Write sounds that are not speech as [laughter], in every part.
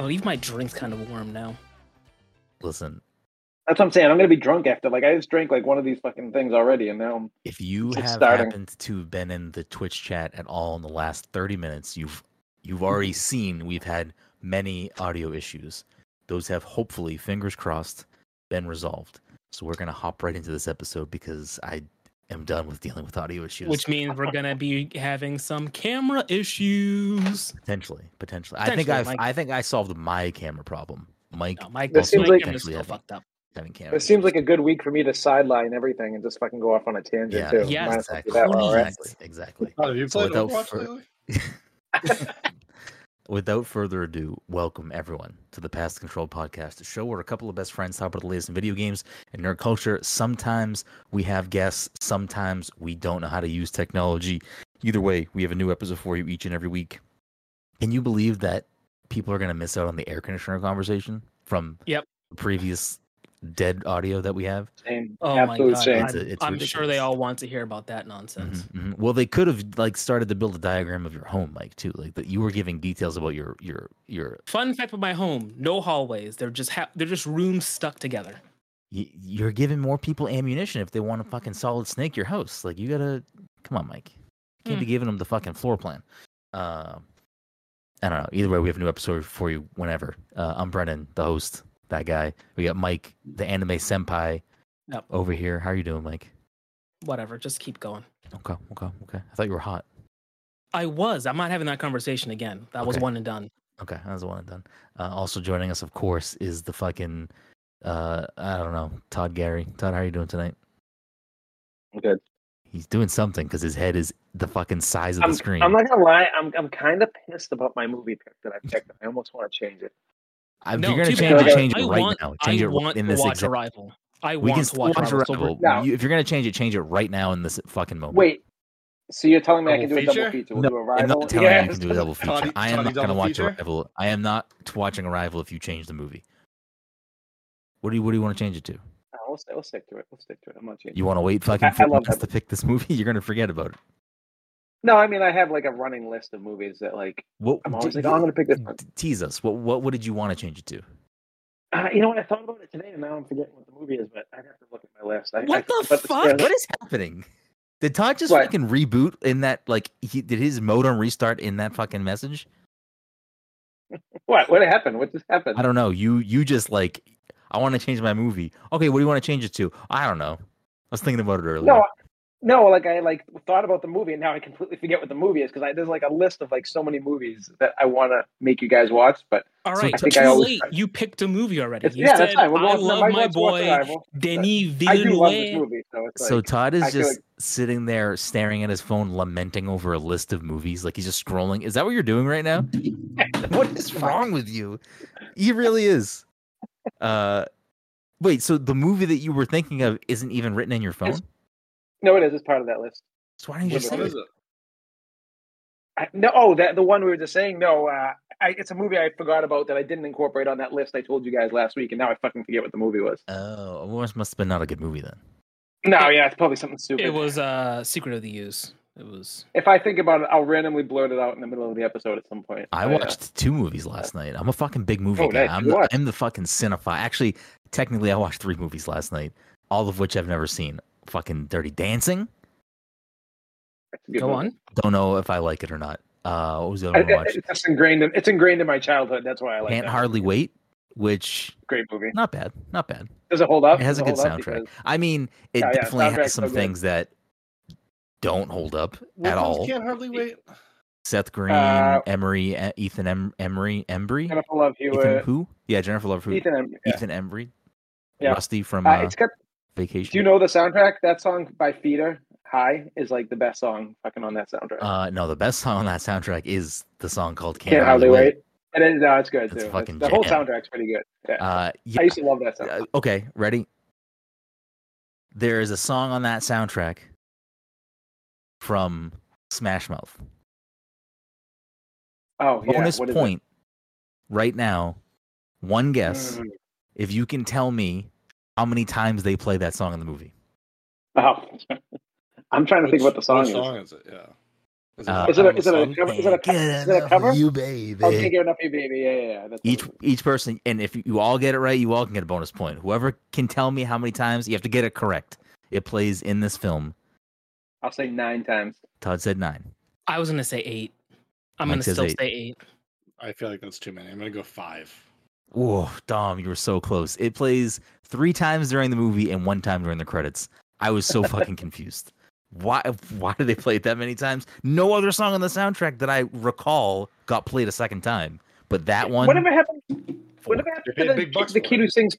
Oh, even my drink's kind of warm now. Listen, That's what I'm saying. I'm gonna be drunk after. Like I just drank like one of these fucking things already, and now I'm. if you have starting. happened to have been in the Twitch chat at all in the last 30 minutes, you've you've already [laughs] seen we've had many audio issues. Those have hopefully, fingers crossed, been resolved. So we're gonna hop right into this episode because I am done with dealing with audio issues. Which means we're gonna be having some camera issues. potentially, potentially, I think Potentially, I've Mike. I think I solved my camera problem. Mike No, Mike, This seems my like- camera's still Potentially fucked up. having camera. It seems like a good week for me to sideline everything and just fucking go off on a tangent yeah, too. Yes, Might well do exactly, that while we're at it. exactly, exactly. Oh, you played without Overwatch fur- lately? [laughs] [laughs] Without further ado, welcome everyone to the Past Control Podcast, a show where a couple of best friends talk about the latest in video games and nerd culture. Sometimes we have guests, sometimes we don't know how to use technology. Either way, we have a new episode for you each and every week. Can you believe that people are going to miss out on the air conditioner conversation from Yep. the previous dead audio that we have? Shame. Oh Absolute my god! shame. It's a- it's I'm sure they all want to hear about that nonsense. Mhm, mhm. Well, they could have like started to build a diagram of your home, Mike, too. Like that, you were giving details about your your your Fun fact of my home: no hallways. They're just ha- they're just rooms stuck together. y- you're giving more people ammunition if they want to fucking solid snake your house. Like you gotta come on, Mike. You can't be giving them the fucking floor plan. Uh, I don't know. Either way, we have a new episode for you whenever. Uh, I'm Brenden, the host, that guy. We got Mike, the anime senpai, Yep. over here. How are you doing, Mike? Whatever, just keep going. Okay, okay, okay. I thought you were hot. I was. I'm not having that conversation again. That was one and done. Okay, that was one and done. Uh, also joining us, of course, is the fucking uh, I don't know, Todd Gary. Todd, how are you doing tonight? Good. He's doing something because his head is the fucking size of I'm, the screen. I'm not gonna lie. I'm I'm kind of pissed about my movie pick that I picked. I almost want to change it. I- if no, you're gonna change it, change I it right want, now. Change I it in to this watch exact. Arrival. I We want can to watch, watch Arrival. Arrival. we're- No. You- if you're gonna change it, change it right now in this fucking moment. Wait. So you're telling me I Double can do a double feature? feature? We'll No, do I'm not telling you yeah, you can do a double feature. Toddy- I am Toddy not gonna watch feature? Arrival. I am not watching Arrival if you change the movie. What do you What do you want to change it to? No, we'll, stick, we'll stick to it. We'll stick to it. I'm not changing. You want to wait fucking I- I four love months to pick this [laughs] movie? You're gonna forget about it. No, I mean I have like a running list of movies that like What? I'm always d- like, oh, I'm gonna pick this one. Tease us. What What What did you want to change it to? Uh, you know what? I thought about it today, and now I'm forgetting what the movie is. But I have to look at my list. I, What I, the fuck? What is happening? Did Todd just What? fucking reboot in that? Like, he, did his modem restart in that fucking message? [laughs] What? What happened? What just happened? I don't know. You you just like, I want to change my movie. Okay, what do you want to change it to? I don't know. I was thinking about it earlier. No, no. Like I like thought about the movie, and now I completely forget what the movie is because there's like a list of like so many movies that I want to make you guys watch. But All So I think too I always late. try- You picked a movie already. You yeah, said, that's fine. We're I love Mike my wants to watch boy Arrival. Denis I do love this Villeneuve. movie, so it's So Todd is I just like- sitting there staring at his phone, lamenting over a list of movies. Like he's just scrolling. Is that what you're doing right now? [laughs] what is wrong with you? He really is. Uh, wait. So the movie that you were thinking of isn't even written in your phone. It's- no, it is. It's part of that list. So why don't you just say What it? I, no, oh, that the one we were just saying. No, uh, I, it's a movie I forgot about that I didn't incorporate on that list I told you guys last week, and now I fucking forget what the movie was. Oh, it must have been not a good movie then. No, yeah, it's probably something stupid. It was uh, Secret of the Use. It was. If I think about it, I'll randomly blurt it out in the middle of the episode at some point. I But, uh, watched two movies last night. I'm a fucking big movie Oh, guy. nice. I'm the. I'm the fucking cinephile. Actually, technically, I watched three movies last night, all of which I've never seen. Fucking Dirty Dancing. it's Go movie. on. Don't know if I like it or not. Uh, what was the other I, one I I- watched? it's ingrained. In, it's ingrained in my childhood. That's why I like. It. Can't that. hardly wait. Which Great movie. not bad, not bad. Does it hold up? It has a Does good soundtrack. Because- I mean, it Yeah, yeah, definitely has some so things that don't hold up What at all. Can't hardly wait. Seth Green, Uh, Emery, Ethan em- Emery, Embry, Jennifer Love Ethan Hewitt. who? Yeah, Jennifer Love Hewitt. Ethan. Em- yeah. Ethan Embry, Yeah. Rusty from Uh, uh, it's got. Vacation. Do you know the soundtrack? That song by Feeder, "High," is like the best song fucking on that soundtrack. Uh, no, the best song on that soundtrack is the song called "Can't, Can't hardly wait. And it, no, it's good too. fucking It's- the whole soundtrack's pretty good. Yeah. Uh, yeah. I used to love that song. uh, okay, ready? There is a song on that soundtrack from Smash Mouth. oh yeah. Bonus point right now. One guess Mm. if you can tell me how many times they play that song in the movie. Oh. [laughs] I'm trying to think what the song What is. song is it? Yeah. Is Uh, Is it a, on the is it a cover? Is it a, co- is it a cover? you can't baby. get enough you, baby. Yeah, yeah, yeah. That's Each each person, and if you all get it right, you all can get a bonus point. Whoever can tell me how many times you have to get it correct. It plays in this film. I'll say nine times. Todd said nine. I was gonna say eight. I'm Mike gonna still eight. say eight. I feel like that's too many. I'm gonna go five. Whoa, Dom, you were so close. It plays three times during the movie and one time during the credits. I was so fucking [laughs] confused. Why? Why did they play it that many times? No other song on the soundtrack that I recall got played a second time, but that one Whatever happened? four, Whatever happened They to the, big bucks the kid it. who sings?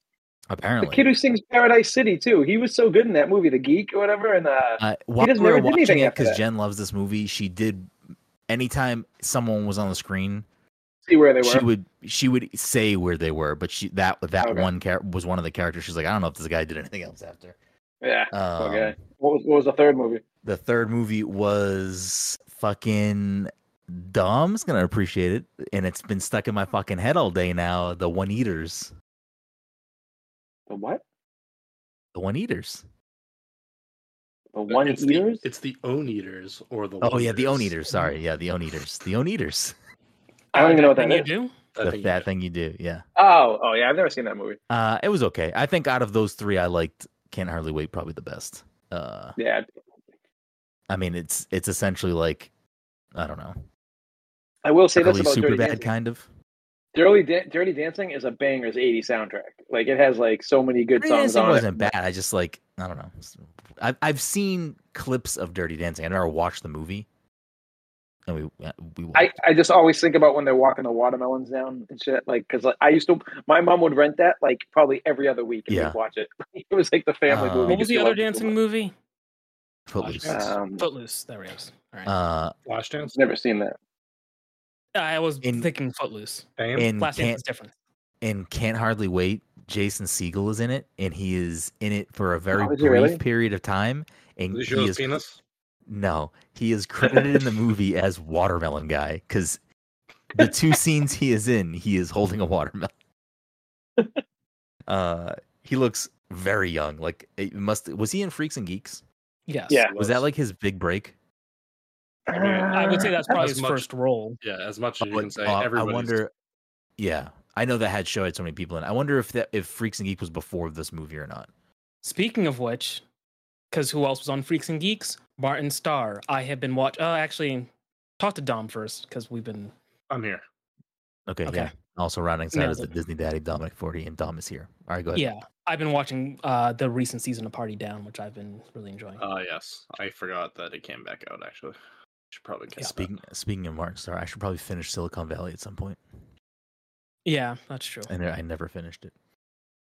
Apparently, The kid who sings Paradise City too. He was so good in that movie, The Geek or whatever. And uh, Uh, while just we were never did watching it, because. Jen loves this movie, she did. Anytime someone was on the screen, see where they were. she would she would say where they were, but she that that Okay. one char- was one of the characters. She's like, I don't know if this guy did anything else after. yeah. Um, okay. What was, what was the third movie? The third movie was fucking Dom's gonna appreciate it, and it's been stuck in my fucking head all day now. The One Eaters, The what? the One Eaters. The One it's Eaters? The, it's the Own Eaters or the. Oh yeah, the Own Eaters. Eaters. Sorry, yeah, the Own Eaters. The Own Eaters. I don't even know what that Thing you do? That The, thing you that did. thing you do, yeah. Oh, oh yeah. I've never seen that movie. Uh, it was okay. I think out of those three, I liked Can't Hardly Wait probably the best. Uh, Yeah. I mean, it's it's essentially like I don't know, I will say this really about super Dirty bad Dancing. kind of. Dirty, Dan- Dirty Dancing is a bangers 80 soundtrack. Like it has like so many good Dirty songs Dancing on wasn't it. bad. I just like I don't know. I've I've seen clips of Dirty Dancing. I never watched the movie. And we we I. I just always think about when they're walking the watermelons down and shit. Like, because like, I used to, my mom would rent that like probably every other week and Yeah. we'd watch it. [laughs] it was like the family Uh, movie. What was the other loved it so dancing much. movie? Footloose. Um, Footloose. There it is. All right. Uh, Flashdance. never seen that. I was in- thinking Footloose. Fame. in Flashdance can't is different. in Can't Hardly Wait, Jason Segel is in it, and he is in it for a very Oh, brief really? period of time. And Does he he show his is penis? No, he is credited in the movie [laughs] as Watermelon Guy because the two scenes he is in, he is holding a watermelon. uh, he looks very young. Like it must was he in Freaks and Geeks? Yes. Yeah. Was that like his big break? I mean, I would say that's probably As his much- first role. Yeah, as much as you can say. uh, I wonder. Yeah, I know that had show had so many people in. it. I wonder if that if Freaks and Geeks was before this movie or not. Speaking of which, because who else was on Freaks and Geeks? Martin Starr. I have been watch. Uh, actually, talk to Dom first because we've been. I'm here. Okay, Okay. yeah. Also rounding side Nailed is the it. Disney Daddy Dominic Forty and Dom is here. All right, go ahead. Yeah, I've been watching uh the recent season of Party Down, which I've been really enjoying. Uh yes, I forgot that it came back out. Actually, should probably catch Speaking speaking of Martin Starr, I should probably finish Silicon Valley at some point. yeah, that's true. And I never finished it.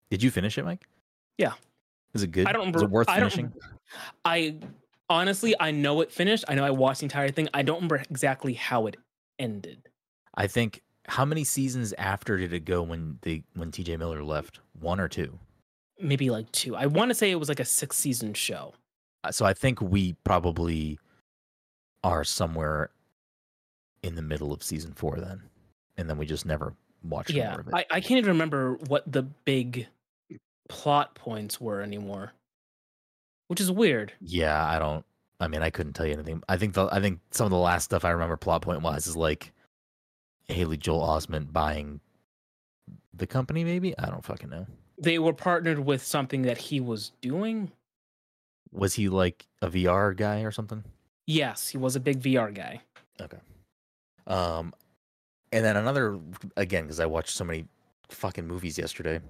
Did you finish it, Mike? Yeah. Is it good? I don't Is it worth I finishing? I honestly, I know it finished. I know I watched the entire thing. I don't remember exactly how it ended. I think how many seasons after did it go when they when TJ Miller left? One or two? Maybe like two. I want to say it was like a six season show. Uh, So I think we probably are somewhere in the middle of season four then, and then we just never watched yeah, more of it. I, I can't even remember what the big plot points were anymore, which is weird. Yeah, I don't. I mean, I couldn't tell you anything. I think the I think some of the last stuff I remember plot point wise is like Haley Joel Osment buying the company. Maybe I don't fucking know. They were partnered with something that he was doing. Was he like a VR guy or something? Yes, he was a big VR guy. Okay. Um, and then another again because I watched so many fucking movies yesterday,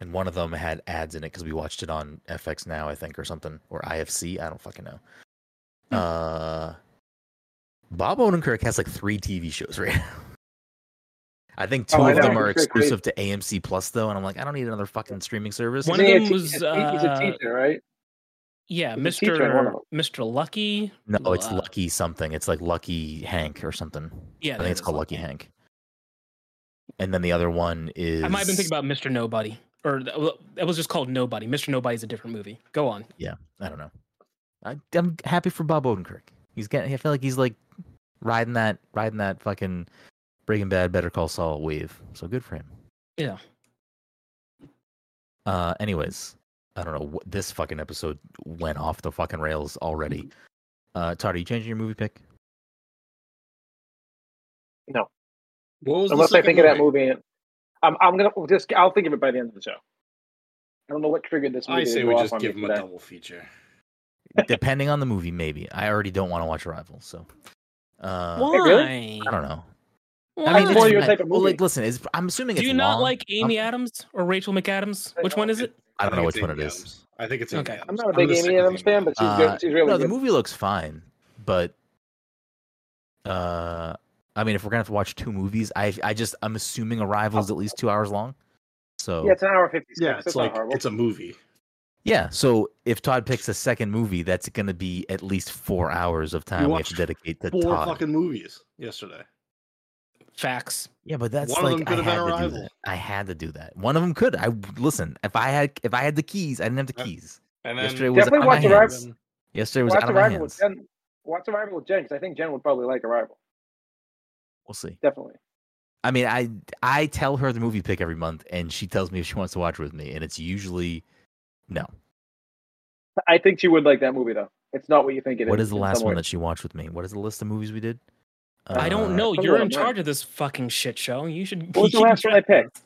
and one of them had ads in it because we watched it on FX Now, I think, or something, or IFC. I don't fucking know. Uh, Bob Odenkirk has like three TV shows [laughs] right now. I think two Oh, of them are exclusive to AMC Plus though, and I'm like, I don't need another fucking streaming service. One of Isn't he a them was, he's a- he's a uh, teacher, right? Yeah, He's a teacher in one of Mr. Mr. Lucky. No, it's uh, Lucky something. It's like Lucky Hank or something. Yeah, I think it's it is, called Lucky Hank. And then the other one is I might have been thinking about Mr. Nobody, or that was just called Nobody. Mr. Nobody's a different movie. Go on. Yeah, I don't know. I, I'm happy for Bob Odenkirk. He's getting. I feel like he's like riding that riding that fucking Breaking Bad, Better Call Saul wave. So good for him. Yeah. Uh. Anyways, I don't know. What, this fucking episode went off the fucking rails already. Uh, Todd, are you changing your movie pick? No, What was unless the I second think of that movie. And I'm, I'm gonna just. I'll think of it by the end of the show. I don't know what triggered this movie. I say we just give him a double feature. Depending on the movie, maybe. I already don't want to watch Arrival, so. Uh, Why? really? I don't know. Why? I mean, It's your I- type of well, movie. like, listen, it's, I'm assuming Do it's you not long. like Amy I'm- Adams or Rachel McAdams? Which one is it? I don't think know it's which one Amy it is. Adams. I think it's Amy Okay. Adams. I'm not a gonna big Amy Adams fan, but she's Uh, good. She's really no, the movie looks fine, but uh, I mean, if we're gonna have to watch two movies, I I just I'm assuming Arrival is at least two hours long. So Yeah, it's an hour fifty six. Yeah, it's it's like it's a movie. yeah, so if Todd picks a second movie, that's gonna be at least four hours of time we have to dedicate to Four Todd. fucking movies yesterday. Facts. Yeah, but that's One of like them I could have had been to do Arrival. that. I had to do that. One of them could. I listen. If I had if I had the keys, I didn't have the Uh, keys. And Yesterday was Definitely out of my hands. Arrival. Yesterday was Watch out of my Arrival with. Jen. Watch Arrival with Jen because I think Jen would probably like Arrival. We'll see. Definitely. I mean, I I tell her the movie pick every month, and she tells me if she wants to watch it with me, and it's usually no. I think she would like that movie though. It's not what you think it is. What is the last one way. that she watched with me? What is the list of movies we did? I Uh, don't know. You're in charge of this fucking shit show. You should. What was [laughs] the last one I picked?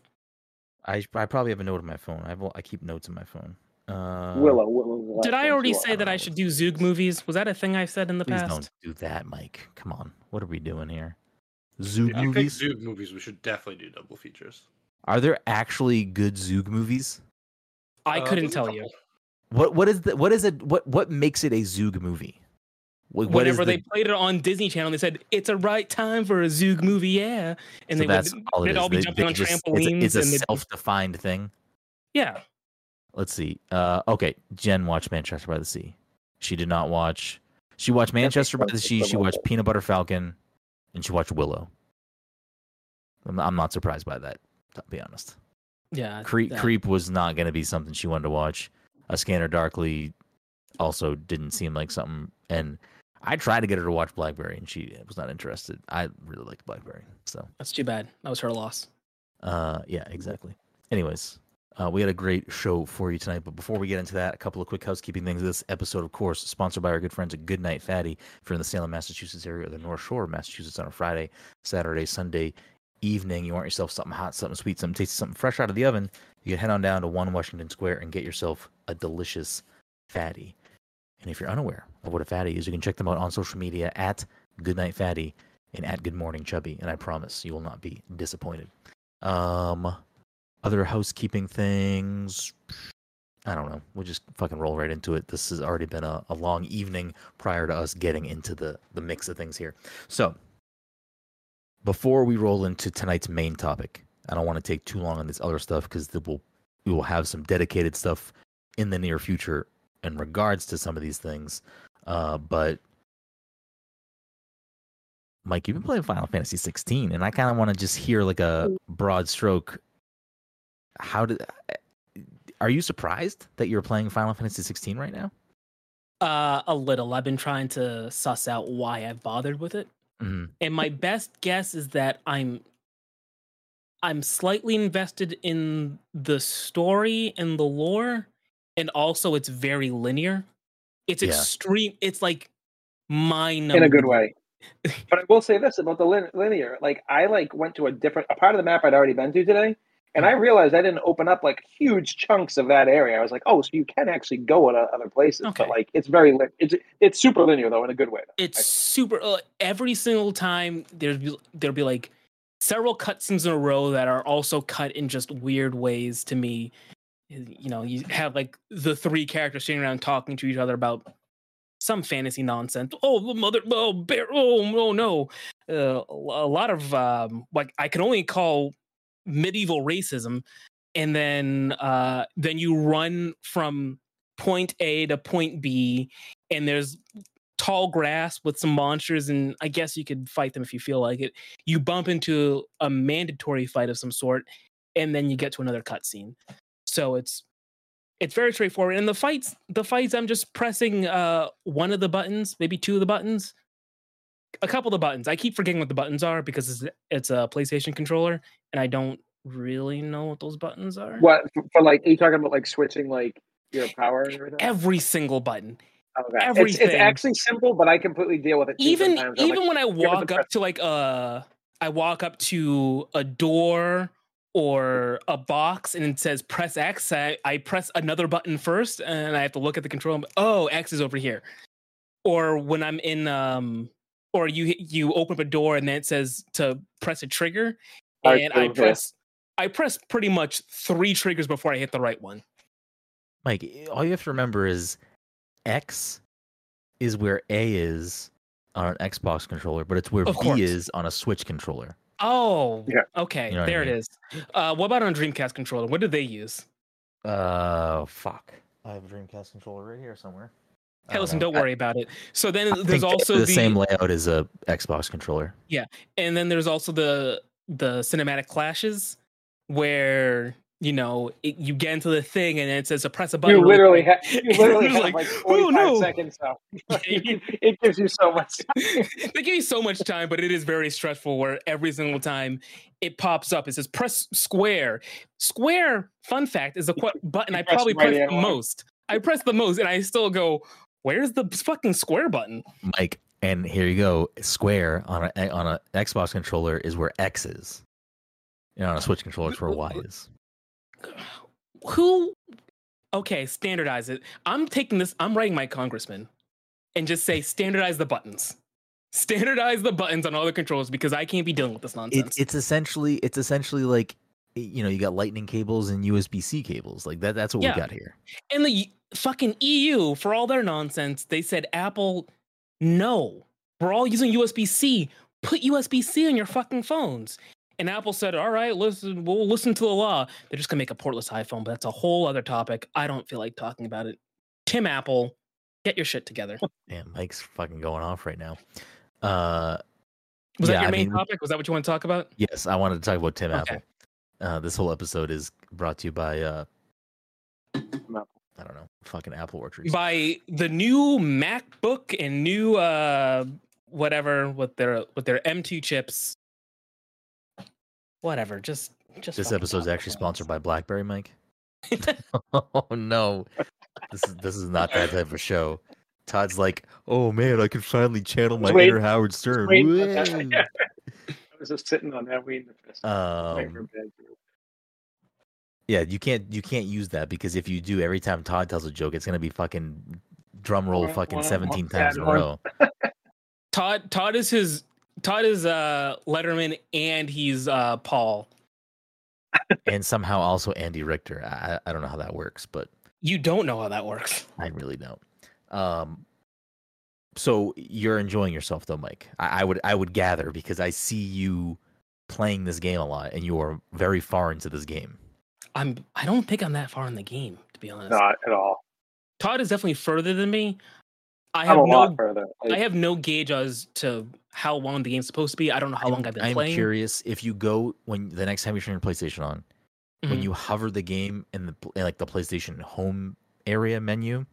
I I probably have a note on my phone. I have, I keep notes on my phone. Uh, Willow. Willow was Did I already say that I should do Zoog movies? Was that a thing I said in the Please past? don't do that, Mike. Come on. What are we doing here? Zoog if you pick movies? Zoog movies, we should definitely do double features. Are there actually good Zoog movies? I Uh, couldn't there's tell you. What what is the what is it what what makes it a Zoog movie? What, what is Whenever the, they played it on Disney Channel, they said it's a right time for a Zoog movie, yeah. And so they that's would all they'd all be They- jumping they on just- it's a- trampolines It's a, and they'd- self-defined thing. yeah. Let's see. Uh, okay, Jen watched Manchester by the Sea. She did not watch. She watched Manchester by the Sea. She watched Peanut Butter Falcon, and she watched Willow. I'm not, I'm not surprised by that. To be honest, Yeah. Creep, that- Creep was not going to be something she wanted to watch. A Scanner Darkly also didn't seem like something. And I tried to get her to watch Blackberry, and she was not interested. I really liked Blackberry, so That's too bad. That was her loss. uh, yeah, exactly. Anyways, uh, we had a great show for you tonight. But before we get into that, a couple of quick housekeeping things. This episode, of course, sponsored by our good friends at Goodnight Fatty. You're in the Salem, Massachusetts area or the North Shore of Massachusetts on a Friday, Saturday, Sunday evening, you want yourself something hot, something sweet, something tasty, something fresh out of the oven, you can head on down to 1 Washington Square and get yourself a delicious fatty. And if you're unaware of what a fatty is, you can check them out on social media at Goodnight Fatty and at Good Morning Chubby, and I promise you will not be disappointed. Um, other housekeeping things. I don't know. We'll just fucking roll right into it. This has already been a, a long evening prior to us getting into the the mix of things here. So, before we roll into tonight's main topic, I don't want to take too long on this other stuff because we'll, we will have some dedicated stuff in the near future in regards to some of these things. Uh, but Mike, you've been playing Final Fantasy 16, and I kind of want to just hear like a broad stroke. How did? Are you surprised that you're playing Final Fantasy 16 right now? Uh, a little. I've been trying to suss out why I've bothered with it. hmm And my best guess is that I'm I'm slightly invested in the story and the lore, and also it's very linear. It's Yeah. extreme. It's like mind in a good way. [laughs] But I will say this about the lin- linear. Like I like went to a different a part of the map I'd already been to today, and I realized I didn't open up like huge chunks of that area. I was like, oh, so you can actually go to other places. Okay. But like it's very lin- it's it's super linear though in a good way. Though. It's super. Uh, every single time there's be- there'll be like several cutscenes in a row that are also cut in just weird ways to me. You know, you have like the three characters sitting around talking to each other about some fantasy nonsense. Oh, mother, oh, bear, oh, no, no. Uh, a lot of um, like I can only call medieval racism, and then uh, then you run from point A to point B, and there's tall grass with some monsters, and I guess you could fight them if you feel like it. You bump into a mandatory fight of some sort, and then you get to another cutscene. So it's it's very straightforward. And the fights, the fights, I'm just pressing uh one of the buttons, maybe two of the buttons, a couple of the buttons. I keep forgetting what the buttons are because it's it's a PlayStation controller, and I don't really know what those buttons are. What for, like? Are you talking about like switching like your power and everything? Every single button. Okay. It's, it's actually simple, but I completely deal with it. Even sometimes. Even like, when I walk up to like a I walk up to a door or a box and it says press X, I, I press another button first and I have to look at the control. Oh, X is over here. Or when I'm in, um, or you you open up a door and then it says to press a trigger, and I do, yeah. press I press pretty much three triggers before I hit the right one. Mike, all you have to remember is X is where A is on an Xbox controller, but it's where Of B course. is on a Switch controller. Oh, Yeah. okay, You know what I there mean? it is. Uh, what about on Dreamcast controller? What do they use? Uh, fuck. I have a Dreamcast controller right here somewhere. I Hey, listen, know. don't I- worry about it. So then I there's also the, the, same layout as a Xbox controller. Yeah, and then there's also the the cinematic clashes where you know it, you get into the thing and it says to press a button. You literally, quick. ha- you [laughs] literally have like, like, oh, 45 no. seconds. So [laughs] [laughs] it gives you so much. Time. they give you so much time, but it is very stressful. Where every single time it pops up, it says press square. Square. Fun fact is the qu- button I probably right press the most. I press the most, and I still go. Where's the fucking square button? Mike, and here you go. Square on a on a Xbox controller is where X is. And on a Switch controller, it's where Y is. Who? Okay, standardize it. I'm taking this. I'm writing my congressman, and just say standardize the buttons. Standardize the buttons on all the controls because I can't be dealing with this It, nonsense. it's essentially it's essentially like you know you got Lightning cables and USB C cables like that. That's what Yeah. we got here. And the fucking EU, for all their nonsense, they said, Apple, no, we're all using USB C. Put USB C on your fucking phones. And Apple said, all right, listen, we'll listen to the law. They're just gonna make a portless iPhone, but that's a whole other topic. I don't feel like talking about it. Tim Apple, get your shit together. Damn, Mike's fucking going off right now. Uh, Was Yeah, that your I main mean- topic? Was that what you want to talk about? yes, I wanted to talk about Tim Okay. Apple. Uh, this whole episode is brought to you by uh, No. I don't know, fucking Apple Orchards. By the new MacBook and new uh whatever with their with their M2 chips. Whatever, just just This episode is actually about sponsored by BlackBerry, Mike. [laughs] oh no, this is this is not that type of show. Todd's like, oh man, I can finally channel my Wait, inner Howard Stern. Wait, Woo." I [laughs] was just sitting on that waiting for the Wait um, bed, yeah, you can't you can't use that because if you do, every time Todd tells a joke, it's gonna be fucking drum roll Wah, fucking wah, seventeen times in a row. [laughs] Todd Todd is his Todd is uh Letterman and he's uh Paul. and somehow also Andy Richter. I I I don't know how that works, but You don't know how that works. I really don't. Um, so you're enjoying yourself though, Mike. I, I would I would gather because I see you playing this game a lot, and you are very far into this game. I'm I don't think I'm that far in the game, to be honest. Not at all. Todd is definitely further than me. I I'm have a no lot further. I have no gauge as to how long the game's supposed to be. I don't know how long I've been playing. I'm curious if you go when the next time you turn your PlayStation on, when Mhm. you hover the game in the in like the PlayStation Home area menu,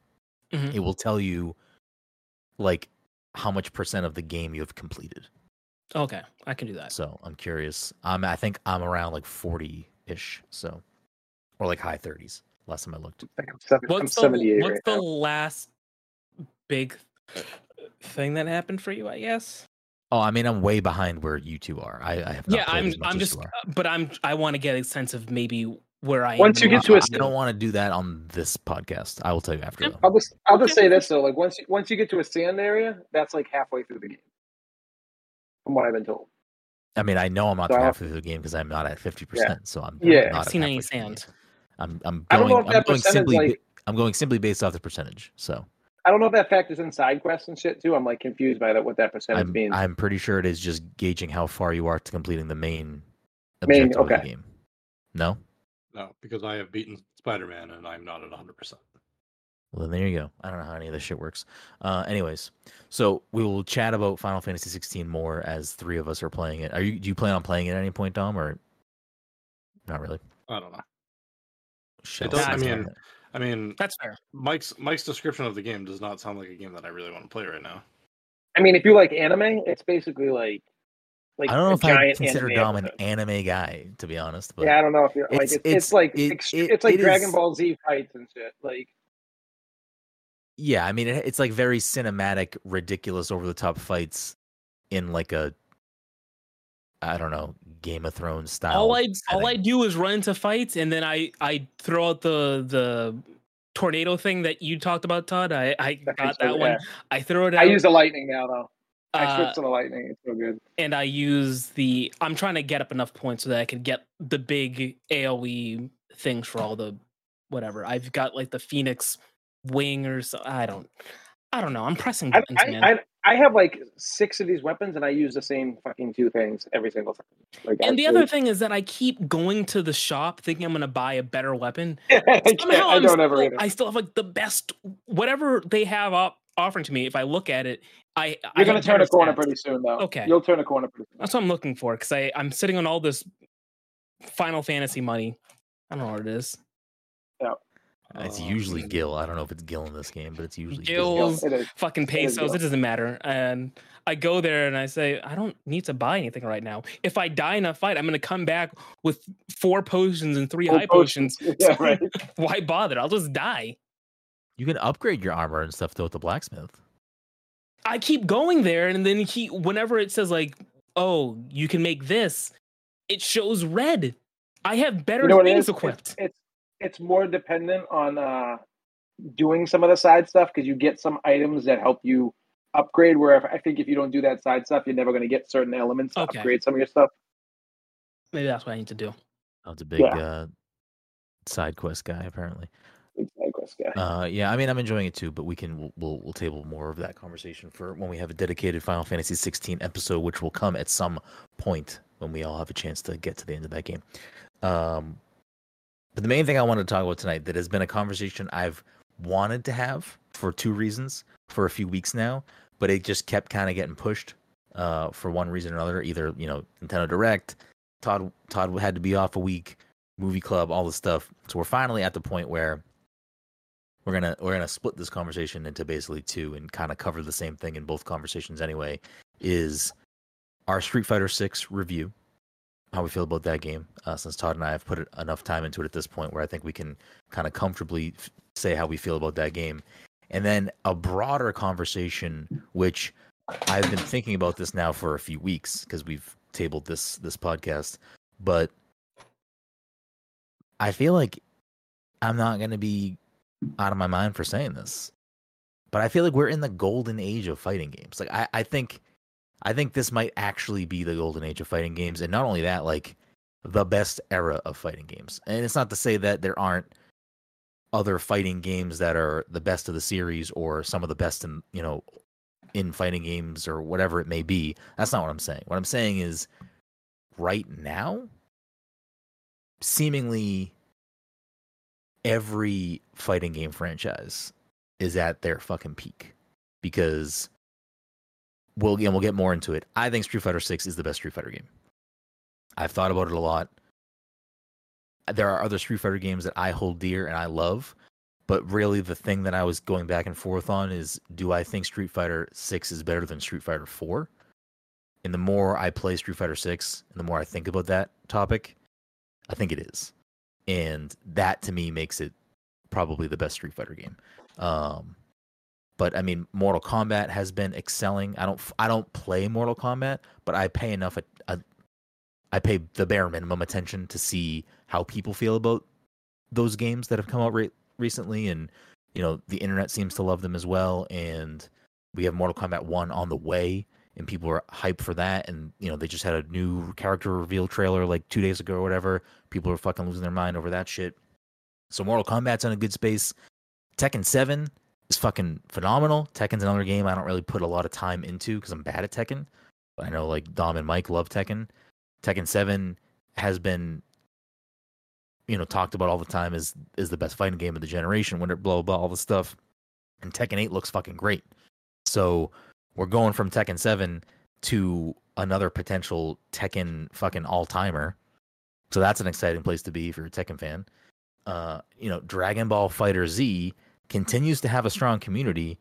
Mhm. it will tell you like how much percent of the game you have completed. Okay, I can do that. So I'm curious. I'm I think I'm around like 40 ish. So or like high 30s. Last time I looked. I think I'm, seven, I'm What's the 78 what's right the now. last big thing that happened for you? I guess. Oh, I mean, I'm way behind where you two are. I, I have not yeah, I'm. I'm just. Uh, but I'm. I want to get a sense of maybe where I. Once am you get to a my- I don't want to do that on this podcast. I will tell you after Yeah. though. I'll just I'll just say this though, like once you, once you get to a sand area, that's like halfway through the game, from what I've been told. I mean, I know I'm not So I- halfway through the game because I'm not at 50%. So I'm Yeah. not I've at seen any through the sand. I'm I'm going. I'm that going simply. like- I'm going simply based off the percentage. So I don't know if that factors in side quests and shit too. I'm like confused by that what that percentage I'm means. I'm pretty sure it is just gauging how far you are to completing the main Main, objective of the game. No. No, because I have beaten Spider Man and I'm not at 100%. Well, then there you go. I don't know how any of this shit works. Uh, anyways, so we will chat about Final Fantasy 16 more as three of us are playing it. Are you? Do you plan on playing it at any point, Dom, or not really? I don't know. Shell does- I mean, it. I mean, That's fair. Mike's Mike's description of the game does not sound like a game that I really want to play right now. I mean, if you like anime, it's basically like like I don't know if I consider Dom an anime guy, to be honest. But yeah, I don't know if you're like It's- it's, it's- it's, like it- ext- it- it's like it Dragon is- Ball Z fights and shit. Like yeah, I mean, it, it's like very cinematic, ridiculous, over the top fights in like a I don't know, Game of Thrones style. all I all I do is run into fights, and then I I throw out the the tornado thing that you talked about, Todd. I I got that one. I throw it out. I use the lightning now though. I switched to the lightning. It's so good. and I use the. I'm trying to get up enough points so that I could get the big AOE things for all the whatever. I've got like the Phoenix wing or so. I don't. I don't know. I'm pressing I, buttons, man. I, I, I have like six of these weapons, and I use the same fucking two things every single time. Like, and the other thing is that I keep going to the shop thinking I'm gonna buy a better weapon. [laughs] I, Somehow I I'm don't ever still- either. I still have like the best whatever they have op- offering to me. If I look at it, I I You're gonna turn a better corner stats. pretty soon, though. Okay. you'll turn a corner pretty soon. That's what I'm looking for because I I'm sitting on all this Final Fantasy money. I don't know what it is. Yeah. It's Um, usually Gil. I don't know if it's Gil in this game, but it's usually Gil. Gil. Bills, fucking is pesos. good. It doesn't matter. And I go there and I say, I don't need to buy anything right now. If I die in a fight, I'm gonna come back with four potions and three Full high potions. [laughs] Yeah, right. [laughs] Why bother? I'll just die. You can upgrade your armor and stuff though at the blacksmith. I keep going there, and then he, whenever it says like, "Oh, you can make this," it shows red. I have better You know what it things equipped. It's, it's it's more dependent on uh, doing some of the side stuff because you get some items that help you upgrade. Where if, I think if you don't do that side stuff, you're never going to get certain elements to Okay. upgrade some of your stuff. Maybe that's what I need to do. Oh, it's a big Yeah. uh, side quest guy apparently. Quest guy. Uh, yeah, I mean, I'm enjoying it too, but we can we'll, we'll we'll table more of that conversation for when we have a dedicated Final Fantasy 16 episode, which will come at some point when we all have a chance to get to the end of that game. Um, but the main thing I wanted to talk about tonight that has been a conversation I've wanted to have for two reasons for a few weeks now, but it just kept kind of getting pushed uh, for one reason or another. Either you know Nintendo Direct, Todd Todd had to be off a week, movie club, all this stuff. So we're finally at the point where we're gonna we're gonna split this conversation into basically two and kind of cover the same thing in both conversations anyway. Is our Street Fighter Six review, how we feel about that game? Uh, since Todd and I have put enough time into it at this point, where I think we can kind of comfortably f- say how we feel about that game, and then a broader conversation, which I've been thinking about this now for a few weeks because we've tabled this this podcast, but I feel like I'm not gonna be out of my mind for saying this, but I feel like we're in the golden age of fighting games. Like I, I think, I think this might actually be the golden age of fighting games, and not only that, like the best era of fighting games. And it's not to say that there aren't other fighting games that are the best of the series or some of the best in you know in fighting games or whatever it may be. That's not what I'm saying. What I'm saying is right now seemingly every fighting game franchise is at their fucking peak because we'll and we'll get more into it. I think Street Fighter 6 is the best Street Fighter game. I've thought about it a lot. There are other Street Fighter games that I hold dear and I love, but really the thing that I was going back and forth on is do I think Street Fighter 6 is better than Street Fighter 4? And the more I play Street Fighter 6 and the more I think about that topic, I think it is. And that to me makes it probably the best Street Fighter game. Um, but I mean, Mortal Kombat has been excelling. I don't, I don't play Mortal Kombat, but I pay enough. A, a, I pay the bare minimum attention to see how people feel about those games that have come out re- recently, and you know, the internet seems to love them as well. And we have Mortal Kombat One on the way, and people are hyped for that. And you know, they just had a new character reveal trailer like two days ago or whatever. People are fucking losing their mind over that shit. So Mortal Kombat's in a good space. Tekken 7 is fucking phenomenal. Tekken's another game I don't really put a lot of time into because I'm bad at Tekken. But I know like Dom and Mike love Tekken. Tekken 7 has been you know talked about all the time as is the best fighting game of the generation when it blah blah all the stuff. And Tekken 8 looks fucking great. So we're going from Tekken 7 to another potential Tekken fucking all timer. So that's an exciting place to be if you're a Tekken fan. Uh, you know, Dragon Ball FighterZ continues to have a strong community.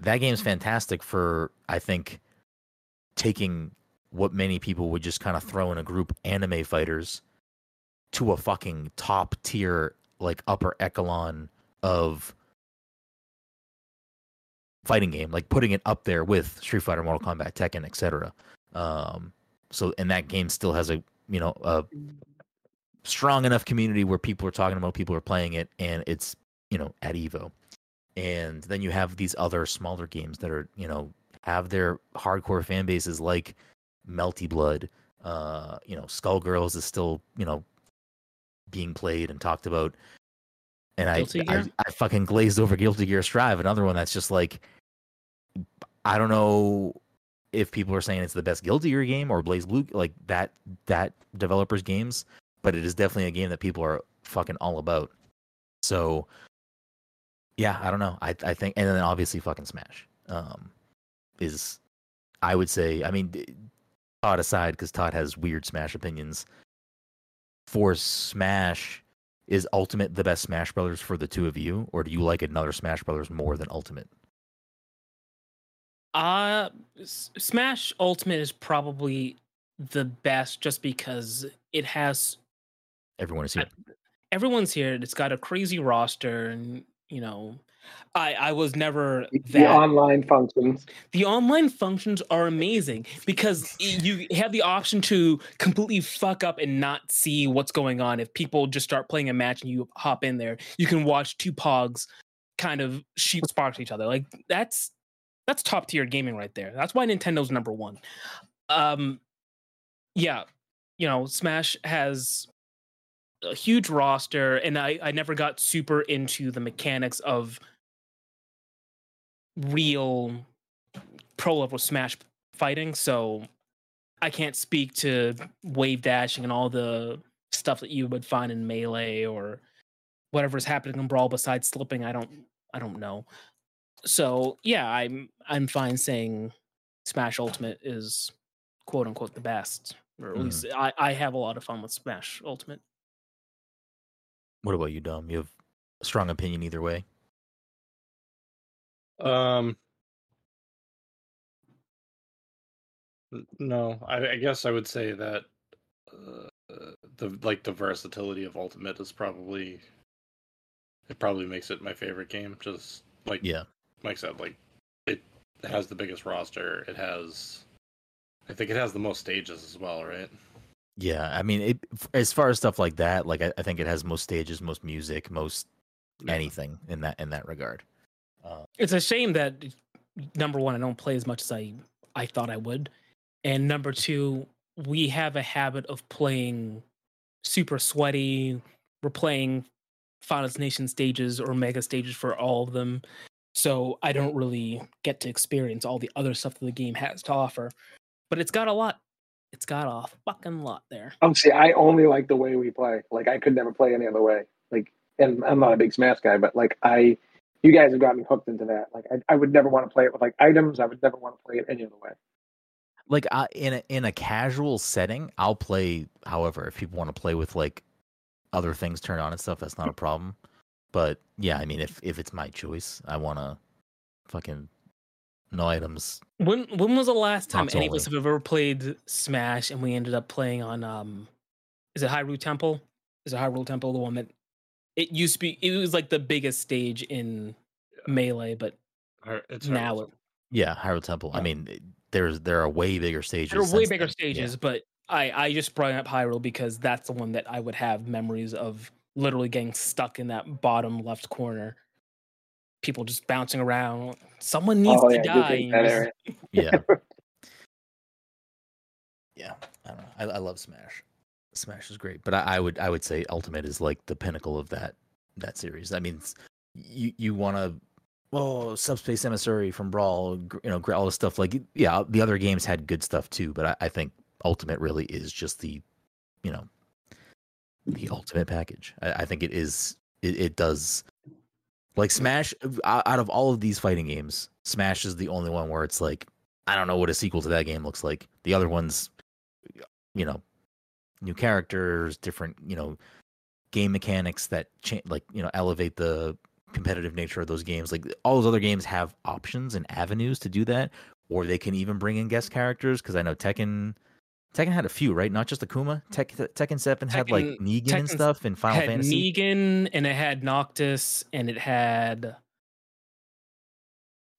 That game's fantastic for, I think, taking what many people would just kind of throw in a group anime fighters to a fucking top tier, like upper echelon of fighting game, like putting it up there with Street Fighter, Mortal Kombat, Tekken, etc. Um, so and that game still has a you know a strong enough community where people are talking about, people are playing it, and it's you know at Evo. And then you have these other smaller games that are you know have their hardcore fan bases like Melty Blood. Uh, you know, Skullgirls is still you know being played and talked about. And I, I, I fucking glazed over Guilty Gear Strive, another one that's just like I don't know if people are saying it's the best Guilty Gear game or BlazBlue, like that that developers games, but it is definitely a game that people are fucking all about. So yeah, I don't know. I I think, and then obviously fucking Smash um, is, I would say. I mean, Todd aside, because Todd has weird Smash opinions. For Smash, is Ultimate the best Smash Brothers for the two of you, or do you like another Smash Brothers more than Ultimate? Uh Smash Ultimate is probably the best just because it has everyone is here. Everyone's here. It's got a crazy roster and you know I I was never that the online functions. The online functions are amazing because you have the option to completely fuck up and not see what's going on. If people just start playing a match and you hop in there, you can watch two pogs kind of shoot sparks each other. Like that's that's top tier gaming right there. That's why Nintendo's number one. Um, yeah, you know, Smash has a huge roster, and I I never got super into the mechanics of real pro level Smash fighting, so I can't speak to wave dashing and all the stuff that you would find in melee or whatever's happening in brawl besides slipping. I don't I don't know so yeah, I'm I'm fine saying Smash Ultimate is quote unquote the best, or at mm. least I I have a lot of fun with Smash Ultimate. What about you, Dom? You have a strong opinion either way. Um. No, I, I guess I would say that uh, the like the versatility of Ultimate is probably it probably makes it my favorite game. Just like yeah, like I said, like it has the biggest roster. It has, I think it has the most stages as well, right? Yeah, I mean, it, as far as stuff like that, like I, I think it has most stages, most music, most yeah. anything in that in that regard. Uh, it's a shame that number one, I don't play as much as I I thought I would, and number two, we have a habit of playing super sweaty. We're playing Final Destination stages or mega stages for all of them. So I don't really get to experience all the other stuff that the game has to offer. But it's got a lot. It's got a fucking lot there. Oh, see, I only like the way we play. Like I could never play any other way. Like, and I'm not a big Smash guy, but like I, you guys have got me hooked into that. Like I, I would never want to play it with like items. I would never want to play it any other way. Like uh, in a in a casual setting, I'll play. However, if people want to play with like other things turned on and stuff, that's not a problem. But yeah, I mean, if if it's my choice, I want to fucking no items. When when was the last time any of us have ever played Smash and we ended up playing on um, is it Hyrule Temple? Is it Hyrule Temple the one that it used to be? It was like the biggest stage in Melee, but it's now it, yeah, Hyrule Temple. I mean, there's there are way bigger stages. There are way bigger then. stages, yeah. but I I just brought up Hyrule because that's the one that I would have memories of literally getting stuck in that bottom left corner. People just bouncing around. Someone needs oh, to yeah, die. yeah. [laughs] yeah. I don't know. I, I, love Smash. Smash is great, but I, I, would I would say Ultimate is like the pinnacle of that that series. I mean, you you want to oh Subspace Emissary from Brawl, you know, all the stuff like yeah. The other games had good stuff too, but I, I think Ultimate really is just the you know the ultimate package. I, I think it is. It, it, does. Like Smash, uh, out of all of these fighting games, Smash is the only one where it's like I don't know what a sequel to that game looks like. The other ones, you know, new characters, different, you know, game mechanics that change, like you know, elevate the competitive nature of those games. Like all those other games have options and avenues to do that, or they can even bring in guest characters. Because I know Tekken Tekken had a few, right? Not just Akuma. Tek, Tekken Seven Tekken, had like Negan Tekken and stuff in Final had Fantasy. Negan and it had Noctis and it had.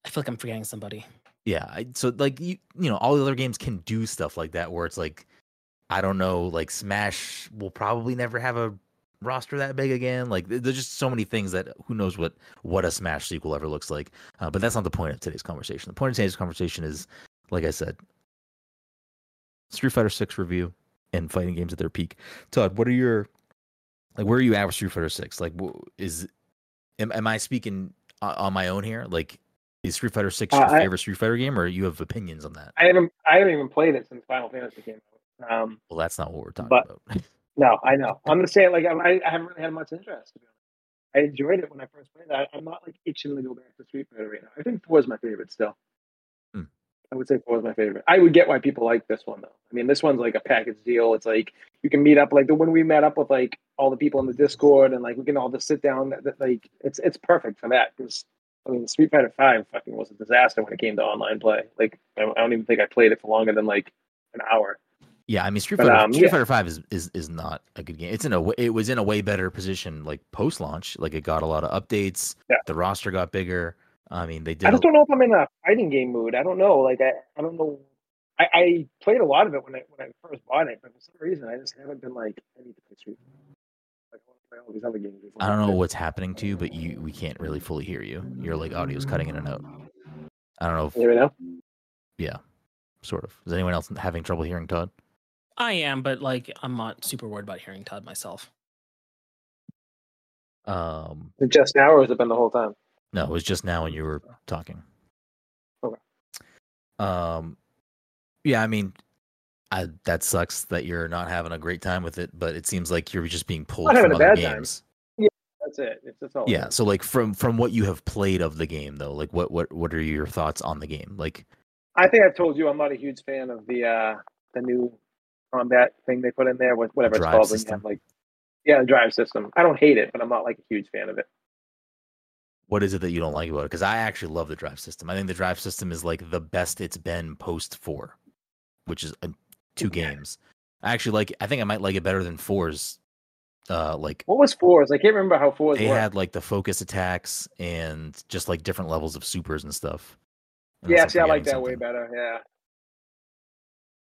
I feel like I'm forgetting somebody. Yeah, I, so like you you know all the other games can do stuff like that where it's like I don't know like Smash will probably never have a roster that big again. Like there's just so many things that who knows what what a Smash sequel ever looks like. Uh, but that's not the point of today's conversation. The point of today's conversation is, like I said, Street Fighter Six review and fighting games at their peak. Todd, what are your like? Where are you at with Street Fighter Six? Like, is am, am I speaking on my own here? Like, is Street Fighter Six your uh, favorite Street Fighter game, or you have opinions on that? I haven't I haven't even played it since Final Fantasy came out. Um, well, that's not what we're talking but, about. [laughs] no, I know. I'm gonna say it like I, I haven't really had much interest. I enjoyed it when I first played it. I, am not like itching to go back to Street Fighter right now. I think four is my favorite still. Hmm. I would say four is my favorite. I would get why people like this one though. I mean, this one's like a package deal. It's like you can meet up like the when we met up with like all the people in the Discord and like we can all just sit down. That, that like it's it's perfect for that because I mean, Street Fighter Five fucking was a disaster when it came to online play. Like, I, I don't even think I played it for longer than like an hour. Yeah, I mean, Street but, Fighter um, Street yeah. Fighter Five is, is is not a good game. It's in a it was in a way better position like post launch. Like it got a lot of updates. Yeah. The roster got bigger. I mean, they did. I just a... don't know if I'm in a fighting game mood. I don't know. Like I, I don't know. I, I played a lot of it when I when I first bought it, but for some reason I just haven't been like I need to play Street. Like, I, all these other games I don't know what's happening to you, but you we can't really fully hear you. Your like audio's cutting in and out. I don't know. If... Hear me now? Yeah, sort of. Is anyone else having trouble hearing Todd? I am, but like I'm not super worried about hearing Todd myself. Um, just now, or has it been the whole time? No, it was just now when you were talking. Okay. Um, yeah, I mean, I, that sucks that you're not having a great time with it, but it seems like you're just being pulled from other games. Time. Yeah, that's it. It's, that's all. Yeah, so like from from what you have played of the game, though, like what what what are your thoughts on the game? Like, I think I've told you I'm not a huge fan of the uh the new combat thing they put in there, with whatever it's called. System. Have, like, yeah, the drive system. I don't hate it, but I'm not like a huge fan of it. What is it that you don't like about it? Because I actually love the drive system. I think the drive system is like the best it's been post four, which is uh, two games. I actually like. I think I might like it better than fours. Uh, like what was fours? I can't remember how fours. They had like the focus attacks and just like different levels of supers and stuff. yeah, see, I like that something. way better. Yeah,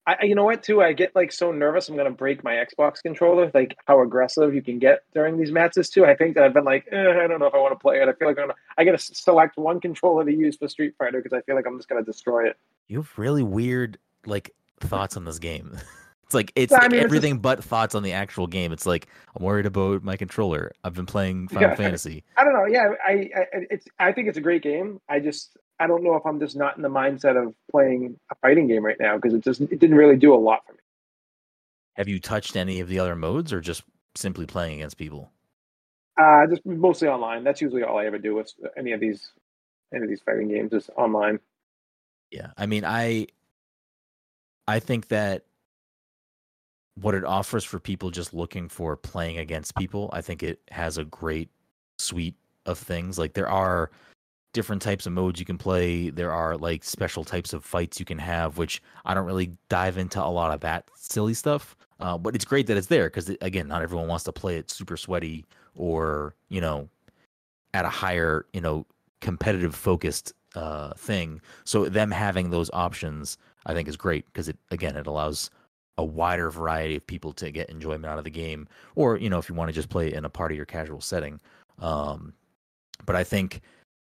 I, you know what? Too, I get like so nervous. I'm gonna break my Xbox controller. Like how aggressive you can get during these matches too. I think that I've been like, eh, I don't know if I want to play it. I feel like I'm gonna, I gotta select one controller to use for Street Fighter because I feel like I'm just gonna destroy it. You have really weird like thoughts on this game. [laughs] it's like it's I mean, everything it's just, but thoughts on the actual game. It's like I'm worried about my controller. I've been playing Final yeah, Fantasy. [laughs] I don't know. Yeah, I, I it's I think it's a great game. I just I don't know if I'm just not in the mindset of playing a fighting game right now because it just it didn't really do a lot for me. Have you touched any of the other modes or just simply playing against people? Uh just mostly online. That's usually all I ever do with any of these any of these fighting games is online. Yeah. I mean I I think that what it offers for people just looking for playing against people, I think it has a great suite of things. Like there are different types of modes you can play. There are like special types of fights you can have, which I don't really dive into a lot of that silly stuff. Uh, but it's great that it's there because again, not everyone wants to play it super sweaty or you know at a higher you know competitive focused uh, thing. So them having those options, I think, is great because it again it allows a wider variety of people to get enjoyment out of the game, or you know if you want to just play it in a party or casual setting. Um, but I think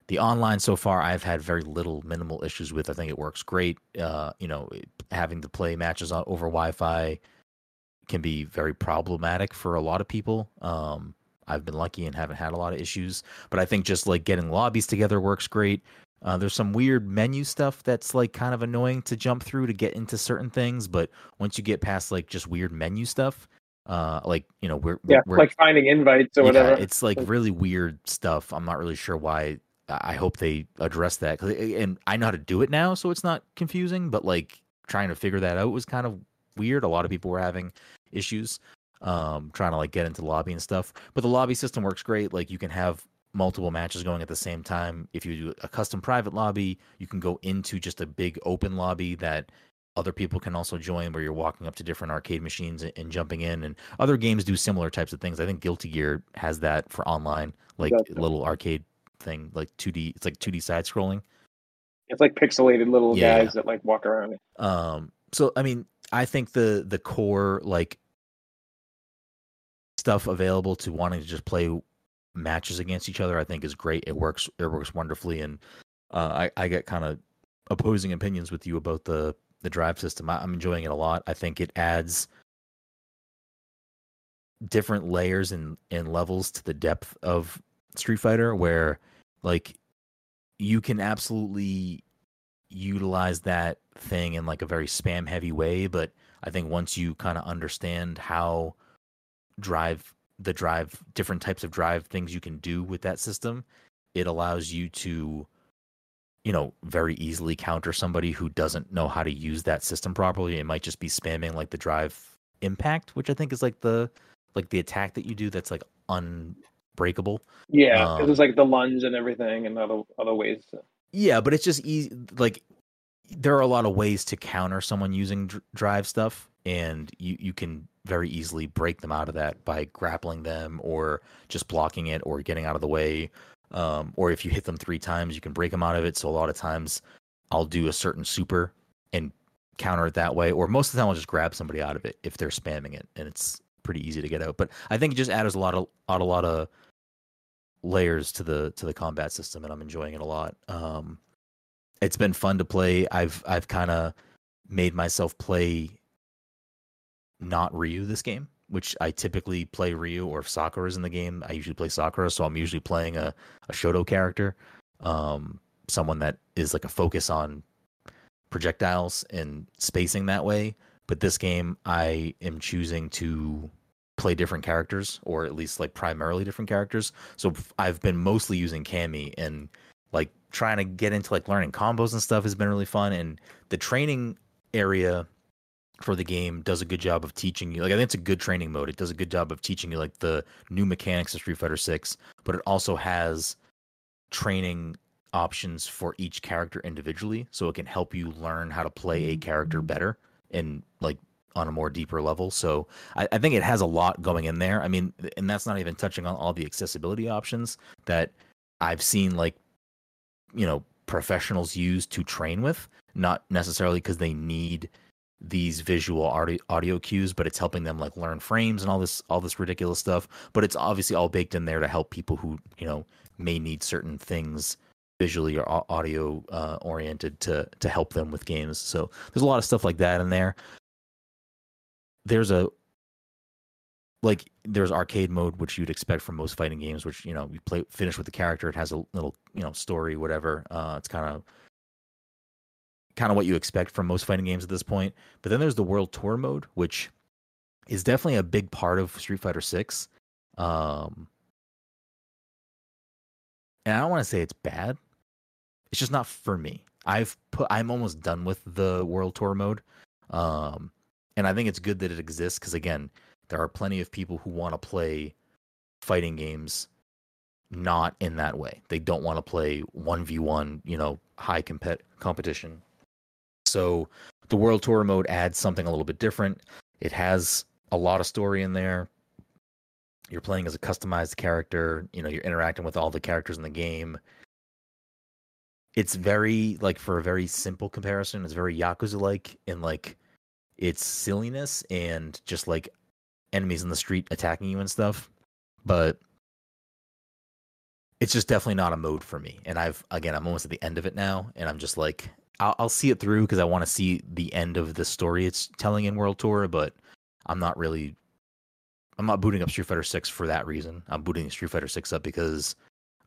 the online so far I've had very little minimal issues with. I think it works great. Uh, you know, having to play matches on, over Wi-Fi can be very problematic for a lot of people. Um, I've been lucky and haven't had a lot of issues, but I think just like getting lobbies together works great. Uh, there's some weird menu stuff that's like kind of annoying to jump through to get into certain things, but once you get past like just weird menu stuff, uh, like you know, we're yeah, we're, like finding invites or yeah, whatever. It's like really weird stuff. I'm not really sure why I hope they address that. And I know how to do it now, so it's not confusing. But like trying to figure that out was kind of weird. A lot of people were having issues um, trying to like get into the lobby and stuff. But the lobby system works great. Like you can have multiple matches going at the same time. If you do a custom private lobby, you can go into just a big open lobby that other people can also join where you're walking up to different arcade machines and, and jumping in and other games do similar types of things. I think Guilty Gear has that for online, like little arcade thing, like 2D. It's like 2D side scrolling. It's like pixelated little Yeah. guys that like walk around. Um, so I mean, I think the the core like stuff available to wanting to just play matches against each other, I think is great. It works. It works wonderfully, and uh, I I get kind of opposing opinions with you about the the drive system. I, I'm enjoying it a lot. I think it adds different layers and and levels to the depth of Street Fighter, where like you can absolutely utilize that thing in like a very spam heavy way but i think once you kind of understand how drive the drive different types of drive things you can do with that system it allows you to you know very easily counter somebody who doesn't know how to use that system properly. It might just be spamming like the drive impact which i think is like the like the attack that you do that's like unbreakable Yeah, Um, because it's like the lunge and everything, and other other ways. To, Yeah, but it's just easy. Like there are a lot of ways to counter someone using dr- drive stuff, and you you can very easily break them out of that by grappling them or just blocking it or getting out of the way. Um, or if you hit them three times, you can break them out of it. So a lot of times, I'll do a certain super and counter it that way. Or most of the time, I'll just grab somebody out of it if they're spamming it, and it's pretty easy to get out. But I think it just adds a lot of a lot of layers to the to the combat system and I'm enjoying it a lot. Um it's been fun to play. I've I've kind of made myself play not Ryu this game, which I typically play Ryu or if Sakura is in the game, I usually play Sakura, so I'm usually playing a a Shoto character. Um someone that is like a focus on projectiles and spacing that way, but this game I am choosing to play different characters or at least like primarily different characters. So I've been mostly using Cammy and like trying to get into like learning combos and stuff has been really fun and the training area for the game does a good job of teaching you like I think it's a good training mode. It does a good job of teaching you like the new mechanics of Street Fighter 6, but it also has training options for each character individually so it can help you learn how to play a character better and like on a more deeper level. So I, I think it has a lot going in there. I mean, and that's not even touching on all the accessibility options that I've seen like you know professionals use to train with, not necessarily because they need these visual audio, audio cues, but it's helping them like learn frames and all this all this ridiculous stuff. But it's obviously all baked in there to help people who you know may need certain things visually or audio uh, oriented to to help them with games. So there's a lot of stuff like that in there. There's a like there's arcade mode which you'd expect from most fighting games which you know you play finish with the character it has a little you know story whatever uh it's kind of kind of what you expect from most fighting games at this point. But then there's the world tour mode which is definitely a big part of street fighter 6 um and i don't want to say it's bad it's just not for me. I've put i'm almost done with the world tour mode um and i think it's good that it exists because again there are plenty of people who want to play fighting games not in that way. They don't want to play 1v1, you know, high compet- competition. So the World Tour mode adds something a little bit different. It has a lot of story in there. You're playing as a customized character, you know, you're interacting with all the characters in the game. It's very like for a very simple comparison, it's very Yakuza like in like its silliness and just like enemies in the street attacking you and stuff. But it's just definitely not a mode for me. And I've again, I'm almost at the end of it now, and I'm just like, I'll, I'll see it through because I want to see the end of the story it's telling in World Tour. But I'm not really, I'm not booting up Street Fighter Six for that reason. I'm booting Street Fighter Six up because,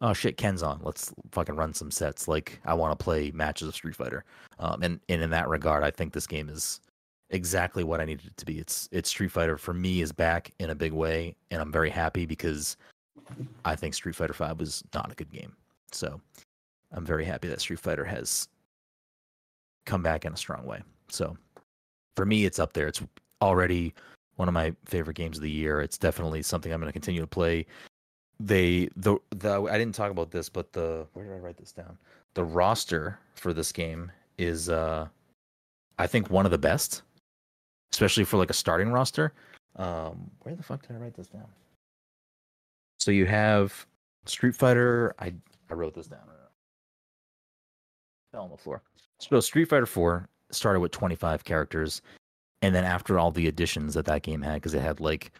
oh shit, Ken's on. Let's fucking run some sets. Like I want to play matches of Street Fighter. Um, and and in that regard, I think this game is exactly what I needed it to be. It's it's Street Fighter for me is back in a big way, and I'm very happy because I think Street Fighter Five was not a good game. So I'm very happy that Street Fighter has come back in a strong way. So for me, it's up there. It's already one of my favorite games of the year. It's definitely something I'm going to continue to play. They the the I didn't talk about this, but the where did I write this down? The roster for this game is uh I think one of the best especially for like a starting roster. Um, where the fuck did I write this down? So you have Street Fighter. I I wrote this down. fell on the floor. So Street Fighter 4 started with 25 characters, and then after all the additions that that game had, because it had like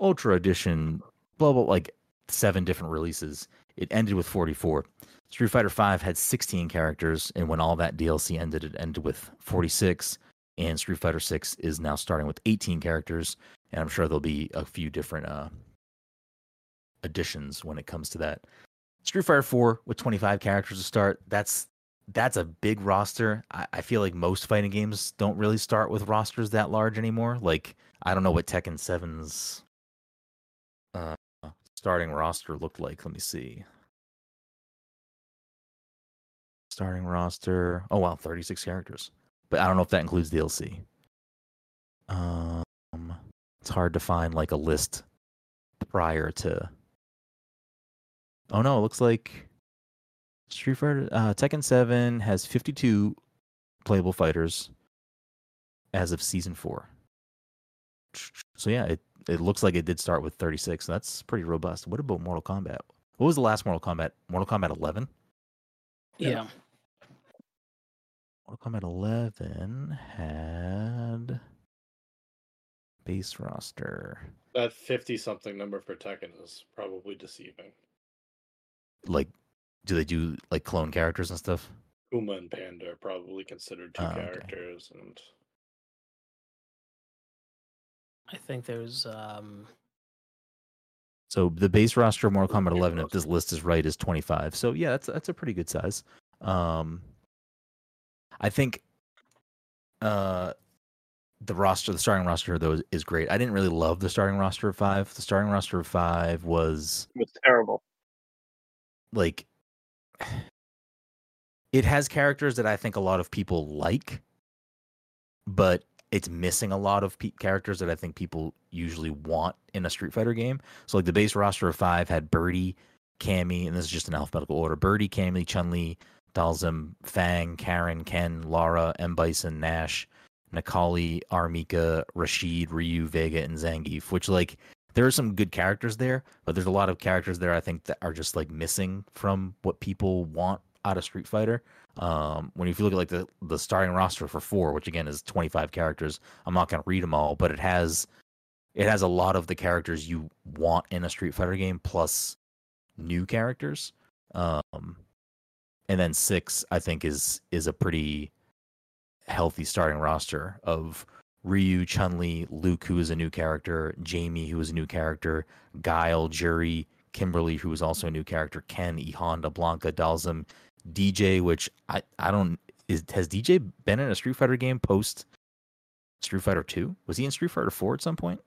Ultra Edition, blah blah, like seven different releases, it ended with 44. Street Fighter 5 had 16 characters, and when all that DLC ended, it ended with 46. And Street Fighter 6 is now starting with 18 characters, and I'm sure there'll be a few different uh, additions when it comes to that. Street Fighter 4 with 25 characters to start, that's that's a big roster. I, I, feel like most fighting games don't really start with rosters that large anymore. Like I don't know what Tekken 7's uh, starting roster looked like. Let me see. Starting roster. Oh wow, 36 characters. But I don't know if that includes DLC. Um it's hard to find like a list prior to Oh no, it looks like Street Fighter uh, Tekken 7 has 52 playable fighters as of season 4. So yeah, it it looks like it did start with 36. So that's pretty robust. What about Mortal Kombat? What was the last Mortal Kombat? Mortal Kombat 11? Yeah. Mortal Kombat 11 had base roster. That 50 something number for Tekken is probably deceiving. Like do they do like clone characters and stuff? Kuma and Panda are probably considered two oh, characters, okay. and I think there's um. So the base roster of Mortal Kombat 11, if this list is right, is 25. So yeah, that's that's a pretty good size. Um, I think uh the roster, the starting roster though, is great. I didn't really love the starting roster of five. The starting roster of five was it was terrible. Like it has characters that I think a lot of people like, but it's missing a lot of pe- characters that I think people usually want in a Street Fighter game. So like the base roster of five had Birdie, Cammy, and this is just in alphabetical order: Birdie, Cammy, Chun Li, Dhalsim, Fang, Karin, Ken, Laura, M Bison, Nash, Necalli, R. Mika, Rashid, Ryu, Vega, and Zangief. Which like there are some good characters there, but there's a lot of characters there I think that are just like missing from what people want out of Street Fighter. Um, when if you look at like the the starting roster for four, which again is 25 characters, I'm not gonna read them all, but it has it has a lot of the characters you want in a Street Fighter game plus new characters. Um, and then six, I think is is a pretty healthy starting roster of Ryu, Chun Li, Luke, who is a new character, Jamie, who is a new character, Guile, Juri, Kimberly, who is also a new character, Ken, E Honda, Blanka, Dhalsim, DJ, which I, I don't is has DJ been in a Street Fighter game post Street Fighter Two? Was he in Street Fighter Four at some point?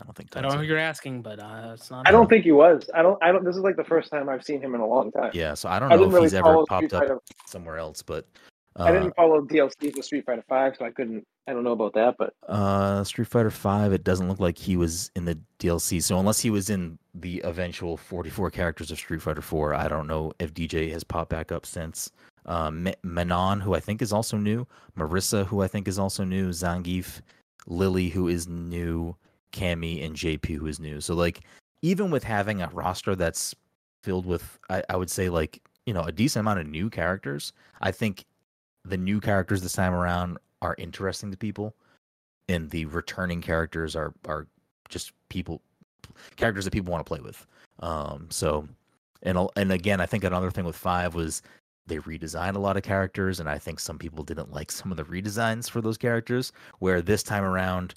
I don't think. I don't know who you're asking, but uh, it's not. I don't think he was. I don't. I don't. This is like the first time I've seen him in a long time. Yeah, so I don't know if really he's ever popped up somewhere else, but uh, I didn't uh, follow DLC for Street Fighter Five, so I couldn't. I don't know about that, but uh, Street Fighter Five, it doesn't look like he was in the DLC. So unless he was in the eventual 44 characters of Street Fighter Four, I don't know if DJ has popped back up since. Um, Manon, who I think is also new, Marisa, who I think is also new, Zangief, Lily, who is new, Cammy, and JP, who is new. So like, even with having a roster that's filled with, I, I would say like you know a decent amount of new characters, I think the new characters this time around are interesting to people, and the returning characters are are just people characters that people want to play with. Um, so, and and again, I think another thing with five was they redesigned a lot of characters, and I think some people didn't like some of the redesigns for those characters. Where this time around,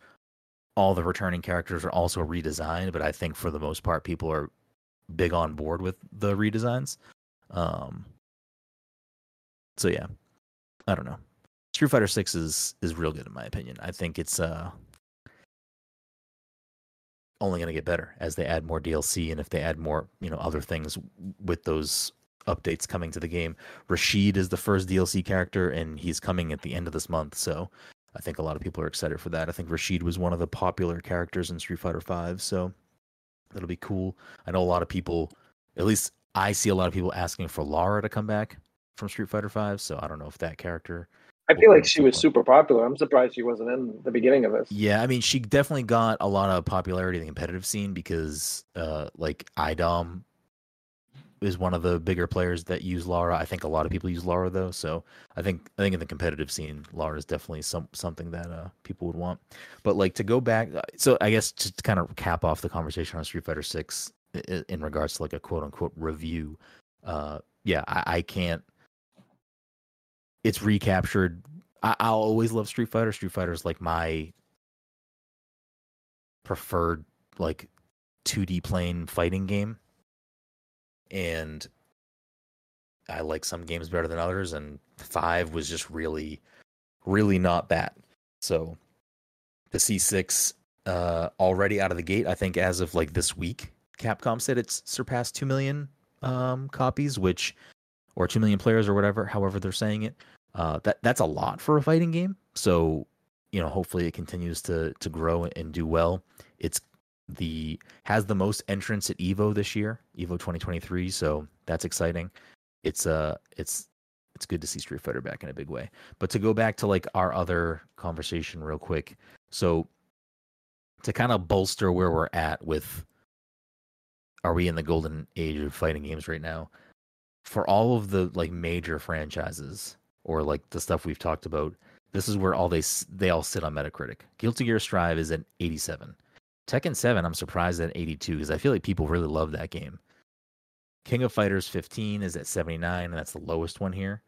all the returning characters are also redesigned, but I think for the most part, people are big on board with the redesigns. Um, so yeah, I don't know. Street Fighter Six is is real good in my opinion. I think it's uh only going to get better as they add more DLC and if they add more you know other things with those updates coming to the game. Rashid is the first DLC character and he's coming at the end of this month, so I think a lot of people are excited for that. I think Rashid was one of the popular characters in Street Fighter Five, so that'll be cool. I know a lot of people, at least I see a lot of people asking for Laura to come back from Street Fighter Five, so I don't know if that character. I feel like she was super popular. I'm surprised she wasn't in the beginning of this. Yeah, I mean, she definitely got a lot of popularity in the competitive scene because, uh, like iDom is one of the bigger players that use Laura. I think a lot of people use Laura though, so I think I think in the competitive scene, Lara is definitely some something that uh, people would want. But like to go back, uh, so I guess to kind of cap off the conversation on Street Fighter Six in regards to like a quote unquote review, uh, yeah, I, I can't. It's recaptured. I, I'll always love Street Fighter. Street Fighter is like my preferred like 2D plane fighting game. And I like some games better than others, and five was just really, really not that. So the C6 uh, already out of the gate, I think as of like this week, Capcom said it's surpassed 2 million um, copies, which, or 2 million players or whatever, however they're saying it. Uh, that that's a lot for a fighting game. So, you know, hopefully it continues to to grow and do well. It's the has the most entrance at Evo this year, Evo 2023. So that's exciting. It's uh it's it's good to see Street Fighter back in a big way. But to go back to like our other conversation real quick. So to kind of bolster where we're at with are we in the golden age of fighting games right now? For all of the like major franchises or like the stuff we've talked about, this is where all they they all sit on Metacritic. Guilty Gear Strive is at 87. Tekken 7, I'm surprised at 82 because I feel like people really love that game. King of Fighters 15 is at 79, and that's the lowest one here.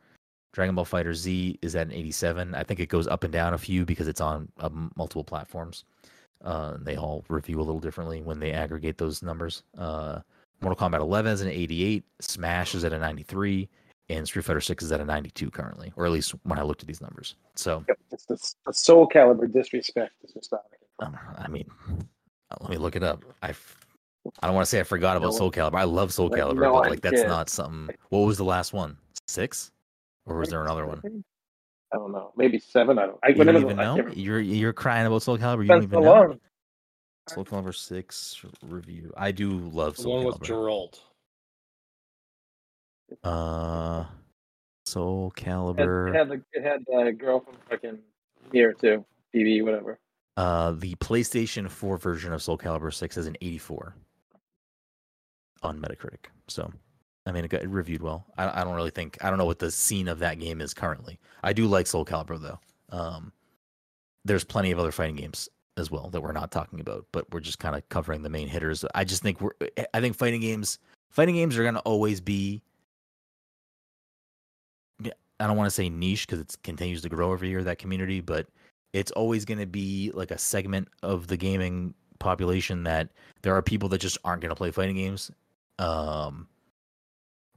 Dragon Ball FighterZ is at an 87. I think it goes up and down a few because it's on uh, multiple platforms. Uh, they all review a little differently when they aggregate those numbers. Uh, Mortal Kombat 11 is an 88. Smash is at a 93 and Street Fighter Six is at a 92 currently, or at least when I looked at these numbers. So yep, it's the, Soul Calibur disrespect is just um, I mean, let me look it up. I I don't want to say I forgot about Soul Calibur. I love Soul Calibur, no, but like that's not something. What was the last one? Six, or was there another one? I don't know. Maybe seven. I don't. I you don't even know. You're you're crying about Soul Calibur. You don't even know. Soul Calibur six review. I do love Soul the one Calibur. with Geralt. Uh, Soul Calibur. It had, it had, the, it had a girl from fucking here too. TV, whatever. Uh, the PlayStation 4 version of Soul Calibur 6 has an 84 on Metacritic. So, I mean, it got reviewed well. I, I don't really think, I don't know what the scene of that game is currently. I do like Soul Calibur, though. Um, there's plenty of other fighting games as well that we're not talking about, but we're just kind of covering the main hitters. I just think we're, I think fighting games, fighting games are going to always be I don't want to say niche because it continues to grow every year that community, but it's always going to be like a segment of the gaming population that there are people that just aren't going to play fighting games. Um,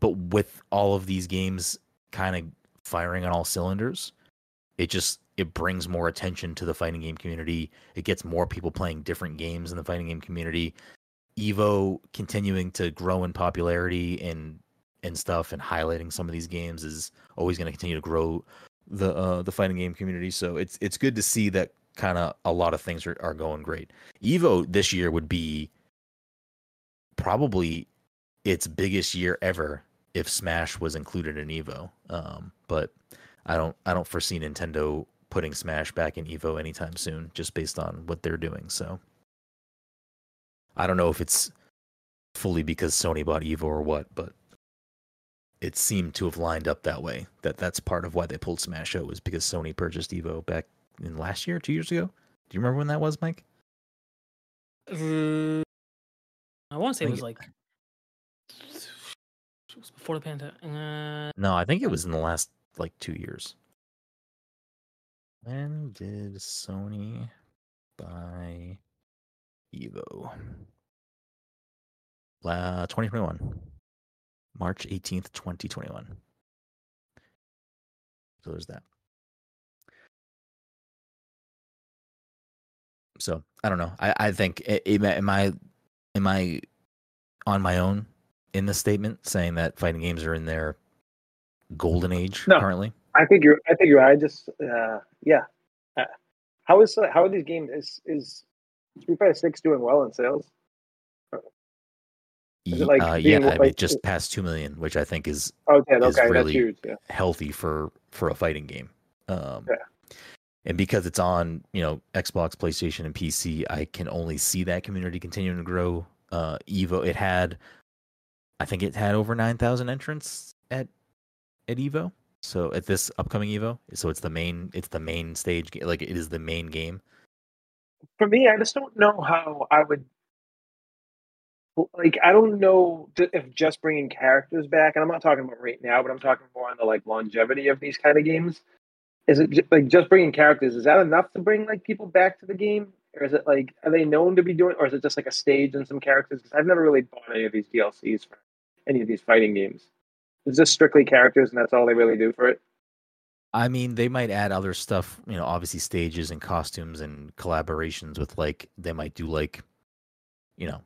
but with all of these games kind of firing on all cylinders, it just it brings more attention to the fighting game community. It gets more people playing different games in the fighting game community. Evo continuing to grow in popularity and and stuff and highlighting some of these games is always going to continue to grow the uh, the fighting game community. So it's it's good to see that kind of a lot of things are, are going great. Evo this year would be probably its biggest year ever if Smash was included in Evo. Um, but I don't I don't foresee Nintendo putting Smash back in Evo anytime soon, just based on what they're doing. So I don't know if it's fully because Sony bought Evo or what, but it seemed to have lined up that way. That that's part of why they pulled Smash Out was because Sony purchased Evo back in last year, two years ago. Do you remember when that was, Mike? Uh, I want to say it was like it was before the pandemic. Uh, no, I think it was in the last like two years. When did Sony buy Evo? Uh, 2021. March 18th, 2021. So there's that. So I don't know. I, I think am I am I on my own in this statement saying that fighting games are in their golden age no, currently? I think you're. I think you're. I just uh, yeah. Uh, how is how are these games? Is is Street Fighter Six doing well in sales? Like uh, yeah, I mean, just past two million, which I think is okay. Is okay, really huge, yeah. healthy for for a fighting game. Um, yeah. And because it's on, you know, Xbox, PlayStation, and PC, I can only see that community continuing to grow. Uh, Evo, it had I think it had over nine thousand entrants at at Evo. So at this upcoming Evo, so it's the main it's the main stage like it is the main game. For me, I just don't know how I would. Like, I don't know if just bringing characters back, and I'm not talking about right now, but I'm talking more on the like longevity of these kind of games. Is it ju- like just bringing characters? Is that enough to bring like people back to the game, or is it like are they known to be doing, or is it just like a stage and some characters? Because I've never really bought any of these DLCs for any of these fighting games. It's just strictly characters, and that's all they really do for it. I mean, they might add other stuff, you know, obviously stages and costumes and collaborations with like they might do like, you know,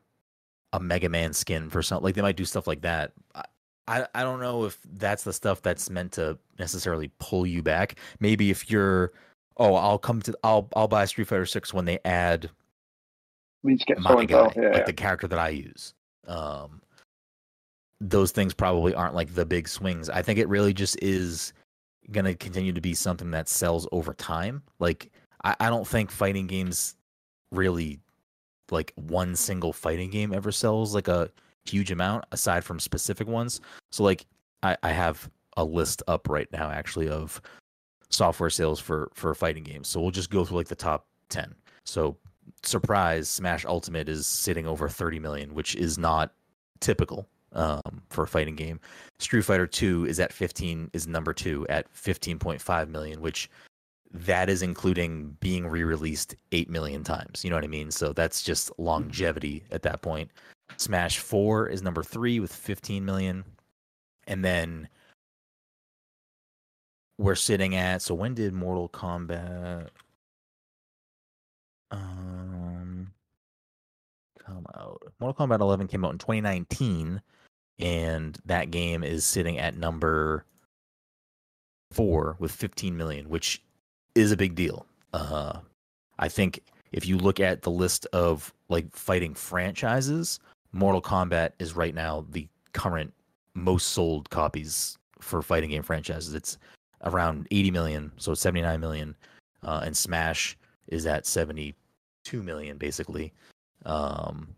a Mega Man skin for something. Like they might do stuff like that. I, I I don't know if that's the stuff that's meant to necessarily pull you back. Maybe if you're, oh, I'll come to, I'll I'll buy Street Fighter Six when they add get my guy. Yeah, like yeah. the character that I use. Um, those things probably aren't like the big swings. I think it really just is going to continue to be something that sells over time. Like I, I don't think fighting games really like one single fighting game ever sells like a huge amount aside from specific ones. So like I, I have a list up right now actually of software sales for for fighting games. So we'll just go through like the top 10. So surprise Smash Ultimate is sitting over 30 million, which is not typical um, for a fighting game. Street Fighter 2 is at 15 is number 2 at 15.5 million, which that is including being re-released 8 million times. You know what I mean? So that's just longevity at that point. Smash 4 is number 3 with 15 million. And then we're sitting at so when did Mortal Kombat um come out? Mortal Kombat 11 came out in 2019 and that game is sitting at number 4 with 15 million, which is a big deal. Uh I think if you look at the list of like fighting franchises, Mortal Kombat is right now the current most sold copies for fighting game franchises. It's around 80 million, so 79 million, uh, and Smash is at 72 million basically. Um,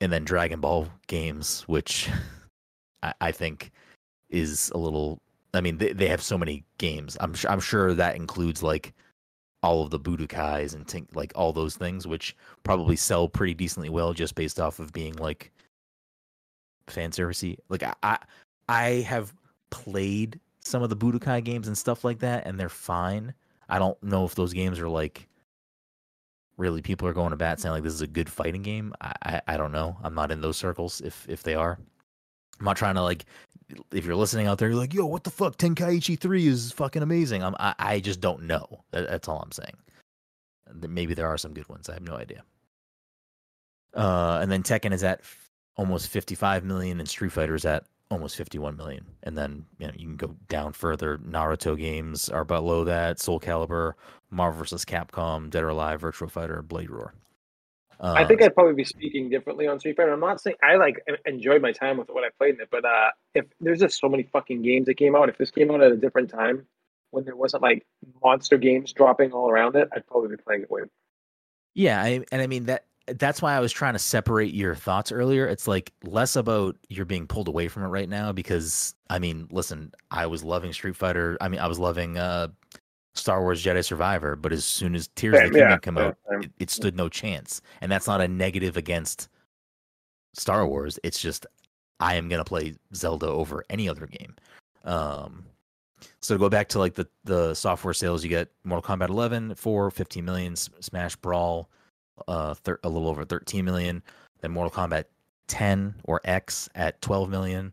and then Dragon Ball games, which [laughs] I, I think is a little. I mean, they, they have so many games. I'm sure. I'm sure that includes like all of the Budokais and think like all those things, which probably sell pretty decently well just based off of being like fan servicey. Like I, I, I have played some of the Budokai games and stuff like that, and they're fine. I don't know if those games are like really people are going to bat saying like this is a good fighting game. I, I, I don't know. I'm not in those circles if if they are. I'm not trying to like if you're listening out there, you're like, yo, what the fuck? Tenkaichi 3 is fucking amazing. I'm, I, I just don't know. That, that's all I'm saying. Maybe there are some good ones. I have no idea. Uh, and then Tekken is at f- almost 55 million, and Street Fighter is at almost 51 million. And then you know you can go down further. Naruto games are below that. Soul Calibur, Marvel vs. Capcom, Dead or Alive, Virtual Fighter, Bloody Roar. Uh, I think I'd probably be speaking differently on Street Fighter. I'm not saying I like en- enjoyed my time with it when I played in it, but uh, if there's just so many fucking games that came out, if this came out at a different time when there wasn't like monster games dropping all around it, I'd probably be playing it way. Yeah, I, and I mean that that's why I was trying to separate your thoughts earlier. It's like less about you're being pulled away from it right now because I mean, listen, I was loving Street Fighter. I mean, I was loving uh Star Wars Jedi Survivor, but as soon as Tears of the Kingdom yeah, come yeah, out, it, it stood no chance. And that's not a negative against Star Wars. It's just I am gonna play Zelda over any other game. Um so to go back to like the the software sales, you get Mortal Kombat 11 for 15 million, Smash Brawl uh thir- a little over 13 million, then Mortal Kombat 10 or X at 12 million,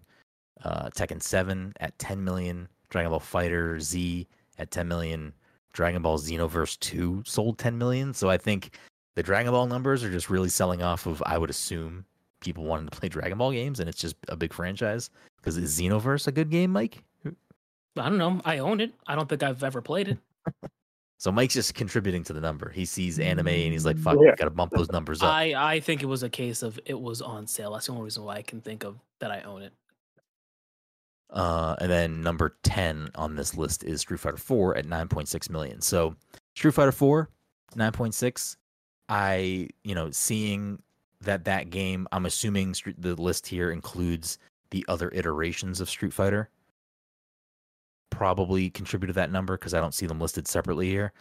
uh Tekken 7 at 10 million, Dragon Ball FighterZ at 10 million, Dragon Ball Xenoverse 2 sold 10 million. So I think the Dragon Ball numbers are just really selling off of I would assume people wanting to play Dragon Ball games and it's just a big franchise. Because is Xenoverse a good game, Mike? I don't know. I own it. I don't think I've ever played it. [laughs] So Mike's just contributing to the number. He sees anime and he's like, "Fuck, Yeah. gotta bump those numbers up." I I think it was a case of it was on sale. That's the only reason why I can think of that I own it. Uh, and then number ten on this list is Street Fighter Four at nine point six million. So Street Fighter Four, nine point six. I you know seeing that that game, I'm assuming the list here includes the other iterations of Street Fighter. Probably contributed that number because I don't see them listed separately here.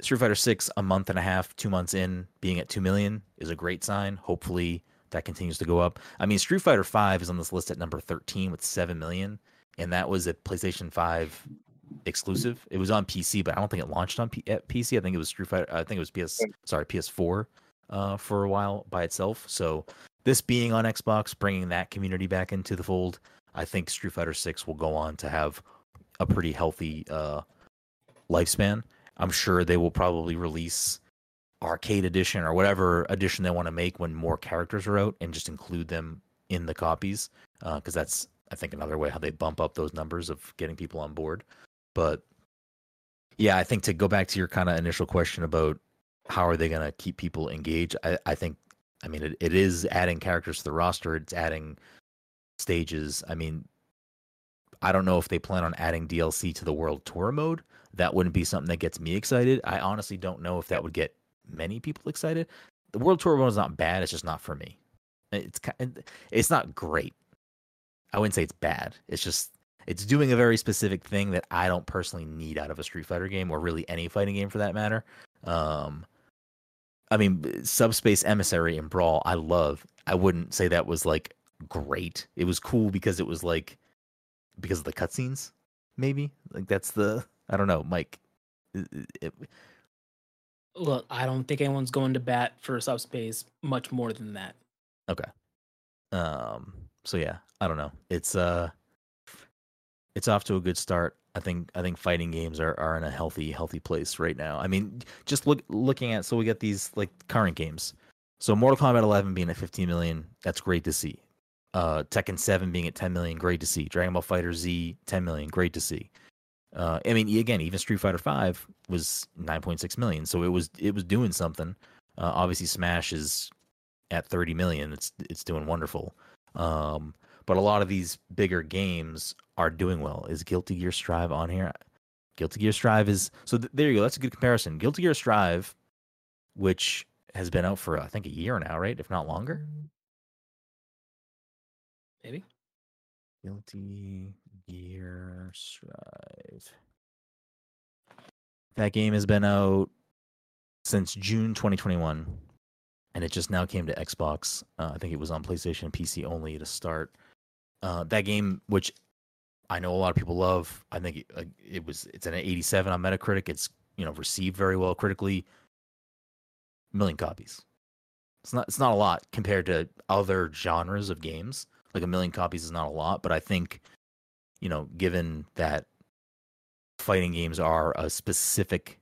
Street Fighter 6 a month and a half, 2 months in being at 2 million is a great sign. Hopefully that continues to go up. I mean Street Fighter 5 is on this list at number 13 with 7 million and that was a PlayStation 5 exclusive. It was on PC, but I don't think it launched on P- PC. I think it was Street Fighter I think it was PS sorry, PS4 uh, for a while by itself. So this being on Xbox, bringing that community back into the fold, I think Street Fighter 6 will go on to have a pretty healthy uh, lifespan. I'm sure they will probably release arcade edition or whatever edition they want to make when more characters are out and just include them in the copies because uh, that's I think another way how they bump up those numbers of getting people on board. But yeah, I think to go back to your kind of initial question about how are they going to keep people engaged, I, I think I mean it, it is adding characters to the roster, it's adding stages. I mean I don't know if they plan on adding DLC to the World Tour mode. That wouldn't be something that gets me excited. I honestly don't know if that would get many people excited. The World Tour mode is not bad. It's just not for me. It's it's not great. I wouldn't say it's bad. It's just it's doing a very specific thing that I don't personally need out of a Street Fighter game or really any fighting game for that matter. Um, I mean, Subspace Emissary and Brawl, I love. I wouldn't say that was like great. It was cool because it was like because of the cutscenes, maybe. Like that's the I don't know, Mike. It, it, Look, I don't think anyone's going to bat for subspace much more than that. Okay. Um. So yeah, I don't know. It's uh, it's off to a good start. I think I think fighting games are, are in a healthy healthy place right now. I mean, just look looking at so we get these like current games. So Mortal Kombat 11 being at 15 million, that's great to see. Uh, Tekken 7 being at 10 million, great to see. Dragon Ball FighterZ 10 million, great to see. Uh, I mean, again, even Street Fighter Five was 9.6 million, so it was it was doing something. Uh, obviously, Smash is at 30 million. It's it's doing wonderful. Um, but a lot of these bigger games are doing well. Is Guilty Gear Strive on here? Guilty Gear Strive is so. Th- there you go. That's a good comparison. Guilty Gear Strive, which has been out for I think a year now, right? If not longer. Maybe. Guilty Gear Strive. That game has been out since June 2021, and it just now came to Xbox. Uh, I think it was on PlayStation and PC only to start. Uh, that game, which I know a lot of people love, I think it, it was it's an 87 on Metacritic. It's you know received very well critically. Million copies. It's not it's not a lot compared to other genres of games. Like a million copies is not a lot, but I think you know, given that fighting games are a specific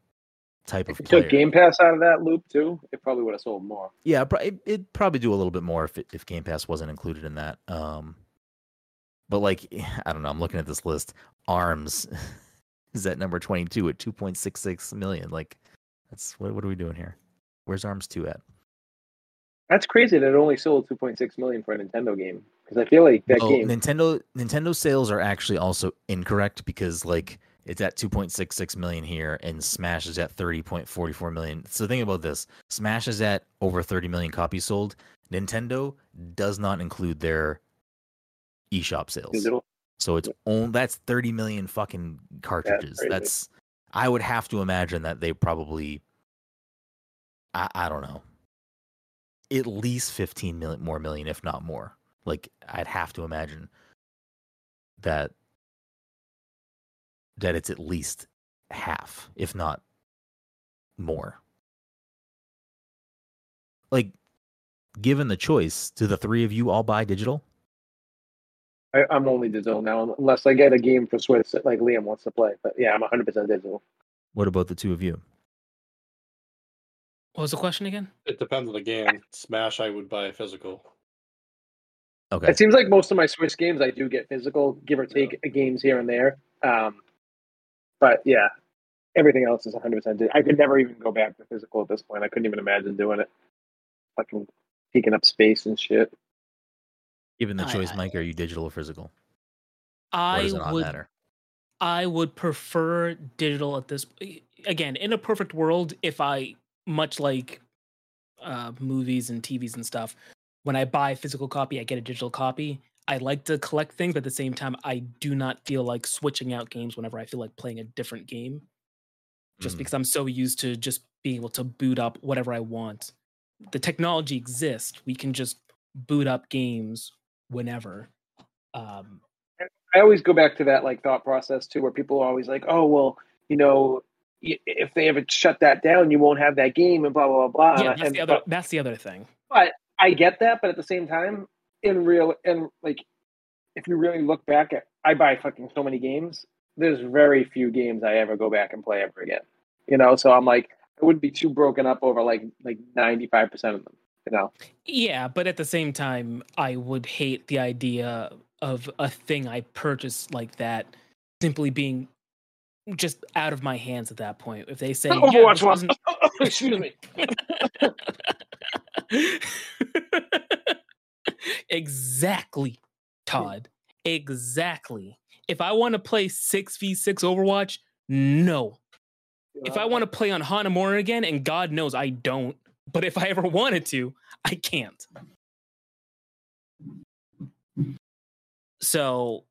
type of if of you player. took Game Pass out of that loop too, it probably would have sold more. Yeah, it, it'd probably do a little bit more if it, if Game Pass wasn't included in that. Um, but like, [laughs] I don't know. I'm looking at this list. Arms [laughs] is at number 22 at 2.66 million. Like, that's what what are we doing here? Where's Arms two at? That's crazy that it only sold 2.6 million for a Nintendo game because I feel like that Oh, game. Nintendo Nintendo sales are actually also incorrect because like it's at 2.66 million here and Smash is at 30.44 million. So think about this. Smash is at over 30 million copies sold. Nintendo does not include their eShop sales. So it's on that's 30 million fucking cartridges. That's I would have to imagine that they probably I, I don't know. At least 15 million more million if not more. Like I'd have to imagine that that it's at least half if not more. Like given the choice, do the three of you all buy digital? I, I'm only digital now, unless I get a game for Switch that like Liam wants to play. But yeah, I'm 100 percent digital. What about the two of you? What was the question again? It depends on the game. Smash, I would buy physical. Okay. It seems like most of my Switch games I do get physical, give or take games here and there. Um, but yeah, everything else is 100 percent. I could never even go back to physical at this point. I couldn't even imagine doing it. Fucking taking up space and shit. Given the I- choice, I- Mike, are you digital or physical? Or I does it not would matter? I would prefer digital at this again, in a perfect world, if I much like uh, movies and TVs and stuff, when I buy a physical copy, I get a digital copy. I like to collect things, but at the same time, I do not feel like switching out games whenever I feel like playing a different game. Just Mm. because I'm so used to just being able to boot up whatever I want. The technology exists. We can just boot up games whenever. Um, I always go back to that like thought process too, where people are always like, "Oh, well, you know, if they ever shut that down, you won't have that game," and blah blah blah. blah. yeah, that's and, the other. but That's the other thing. I get that, but at the same time, in real and like, if you really look back at, I buy fucking so many games. There's very few games I ever go back and play ever again. You know, so I'm like, I wouldn't be too broken up over like like 95 percent of them. You know, Yeah, but at the same time, I would hate the idea of a thing I purchased like that simply being just out of my hands at that point. If they say, [laughs] oh, yeah, Overwatch wasn't- [laughs] Excuse me. [laughs] [laughs] exactly, Todd. Exactly. If I want to play 6v6 Overwatch, no. If I want to play on Hanamura again, and God knows I don't, but if I ever [laughs] wanted to, I can't. So,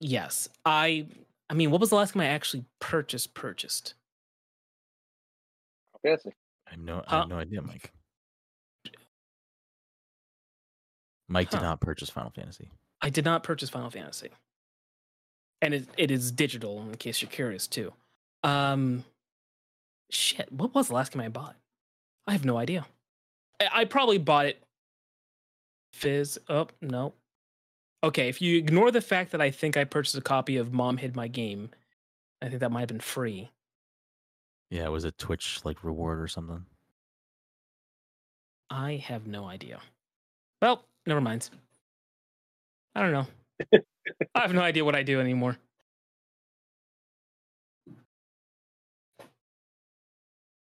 yes, I. I mean, what was the last time I actually purchased? Purchased. Fancy. I have no, I Huh? have no idea, Mike. Mike did not purchase Final Fantasy. I did not purchase Final Fantasy, and it, it is digital. In case you're curious, too. Um, shit. What was the last game I bought? I have no idea. I, I probably bought it. Fizz. Oh no. Okay, if you ignore the fact that I think I purchased a copy of Mom Hid My Game, I think that might have been free. Yeah, it was a Twitch like reward or something. I have no idea. Well, never mind. I don't know. [laughs] I have no idea what I do anymore.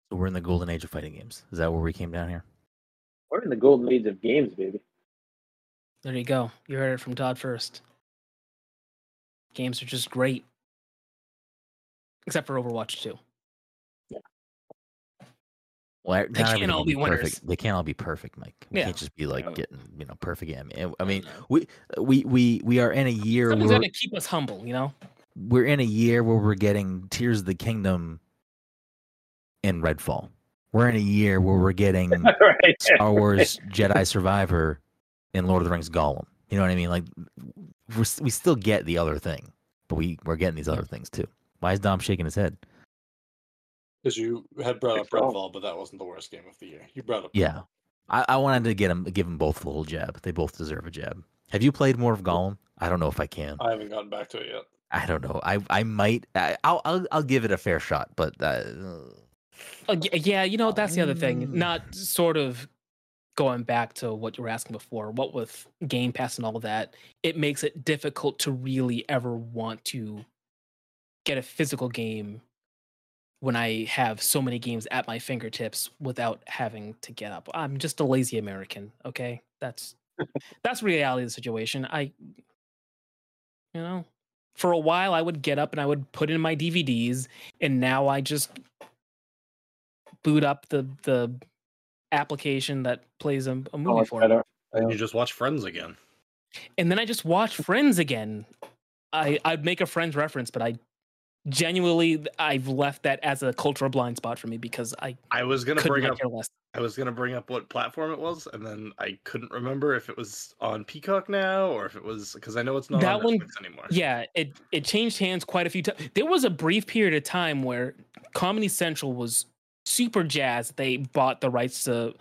So we're in the golden age of fighting games. Is that where we came down here? We're in the golden age of games, baby. There you go. You heard it from Todd first. Games are just great. Except for Overwatch 2. Well, They can't all be winners. perfect. They can't all be perfect, Mike. We Yeah. can't just be like getting you know perfect. I mean, I mean, we uh, we we we are in a year Something's where got to keep us humble, you know? we're in a year where we're getting Tears of the Kingdom in Redfall. We're in a year where we're [laughs] getting right. Star Wars [laughs] Jedi Survivor and Lord of the Rings Gollum. You know what I mean? Like we're, we still get the other thing, but we we're getting these other things too. Why is Dom shaking his head? Because you had brought up It's wrong. Redfall, but that wasn't the worst game of the year. You brought up Yeah, I, I wanted to get him give them both a little jab. They both deserve a jab. Have you played more of Gollum? I don't know if I can. I haven't gotten back to it yet. I don't know. I I might. I, I'll I'll I'll give it a fair shot, but uh, Uh, yeah, you know, that's the other thing. Mm. Not sort of going back to what you were asking before, what with Game Pass and all of that, it makes it difficult to really ever want to get a physical game when I have so many games at my fingertips without having to get up. I'm just a lazy American, okay? That's that's reality of the situation. I you know, for a while I would get up and I would put in my DVDs and now I just boot up the the application that plays a, a Oh, movie it's for me. better. You just watch Friends again. And then I just watch Friends again. I I'd make a Friends reference, but I genuinely I've left that as a cultural blind spot for me because I I was gonna bring up i was gonna bring up what platform it was, and then I couldn't remember if it was on Peacock now or if it was because I know it's not That on one- Netflix anymore. Yeah, it it changed hands quite a few times. There was a brief period of time where Comedy Central was super jazzed. They bought the rights to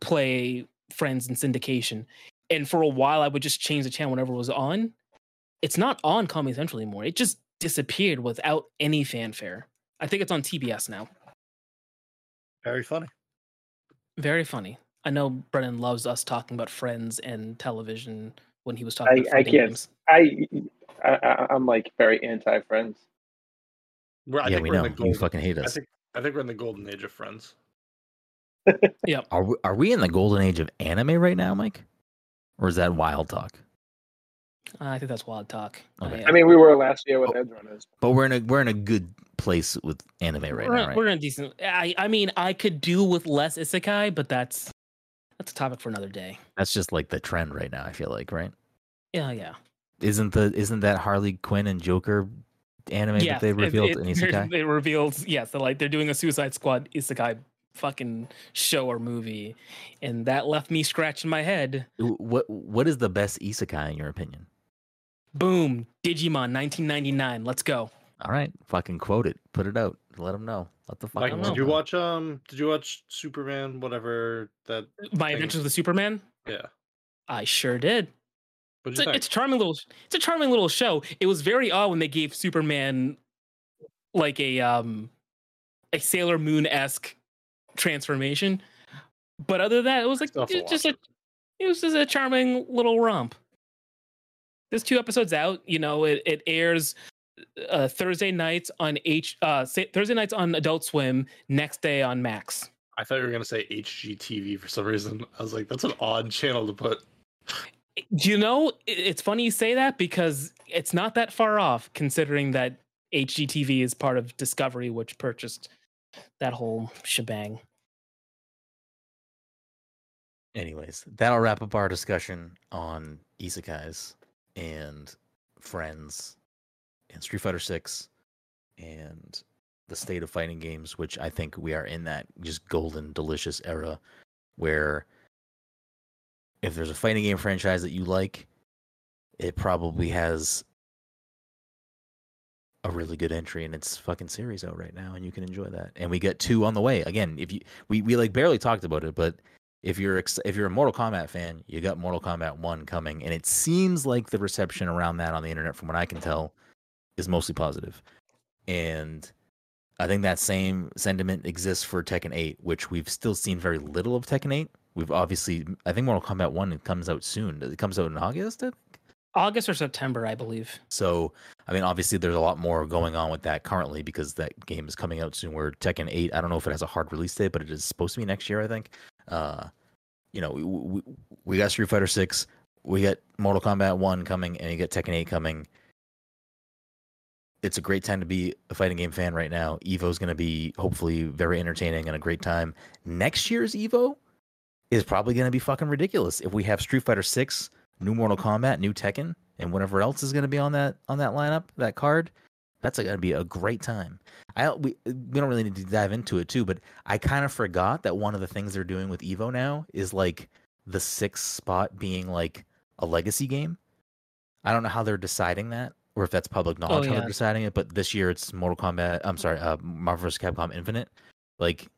play Friends in syndication, and for a while I would just change the channel whenever it was on. It's not on Comedy Central anymore. It just disappeared without any fanfare. I think it's on TBS now. Very funny. Very funny. I know Brenden loves us talking about Friends and television when he was talking. I- about I can't games. I, I I- I'm like very anti Friends. We're, I yeah, think we we're know in the you golden, fucking hate I us. think I think we're in the golden age of Friends. yeah. Are we, are we in the golden age of anime right now, Mike? Or is that wild talk? Uh, I think that's wild talk. Uh, Okay. yeah. I mean, we were last year with Oh. Edgerunners. But we're in a we're in a good place with anime right we're, now, right? we're in decent. I I mean, I could do with less isekai, but that's that's a topic for another day. That's just like the trend right now. I feel like, right? Yeah, yeah. Isn't the isn't that Harley Quinn and Joker anime that they revealed it, in [laughs] Isekai? It revealed, yes, they're like they're doing a Suicide Squad isekai fucking show or movie, and that left me scratching my head. What what is the best isekai in your opinion? Boom, Digimon, 1999. Let's go. All right, fucking quote it, put it out, let them know. Let the Mike, fucking know. did you watch um? Did you watch Superman? Whatever that. My Thing- Adventures with Superman. Yeah. I sure did. What It's a, it's a charming little. It's a charming little show. It was very odd when they gave Superman like a um a Sailor Moon esque transformation, but other than that, it was like Still have it- just watch a it was just a charming little romp. There's two episodes out. You know, it it airs uh, Thursday nights on H uh Thursday nights on Adult Swim. Next day on Max. I thought you were gonna say HGTV for some reason. I was like, that's an odd channel to put. Do you know? It's funny you say that because it's not that far off, considering that HGTV is part of Discovery, which purchased that whole shebang. Anyways, that'll wrap up our discussion on isekais and friends and Street Fighter Six and the state of fighting games, which I think we are in that just golden, delicious era where if there's a fighting game franchise that you like, it probably has a really good entry and it's fucking series out right now and you can enjoy that. And we get two on the way. Again, if you we, we like barely talked about it, but if you're ex- if you're a Mortal Kombat fan, you got Mortal Kombat 1 coming and it seems like the reception around that on the internet from what I can tell is mostly positive. And I think that same sentiment exists for Tekken 8, which we've still seen very little of Tekken 8. We've obviously I think Mortal Kombat 1 comes out soon. It comes out in August. I think. August or September, I believe. so, I mean, obviously, there's a lot more going on with that currently because that game is coming out soon. Where Tekken 8, I don't know if it has a hard release date, but it is supposed to be next year, I think. Uh, you know, we, we, we got Street Fighter 6, we got Mortal Kombat 1 coming, and you get Tekken 8 coming. It's a great time to be a fighting game fan right now. Evo's going to be hopefully very entertaining and a great time. Next year's Evo is probably going to be fucking ridiculous if we have Street Fighter 6, new Mortal Kombat, new Tekken, and whatever else is going to be on that on that lineup, that card. That's going to be a great time. I we we don't really need to dive into it too, but I kind of forgot that one of the things they're doing with Evo now is like the sixth spot being like a legacy game. I don't know how they're deciding that, or if that's public knowledge how yeah. they're deciding it. But this year it's Mortal Kombat. I'm sorry, uh, Marvel vs. Capcom Infinite. Like,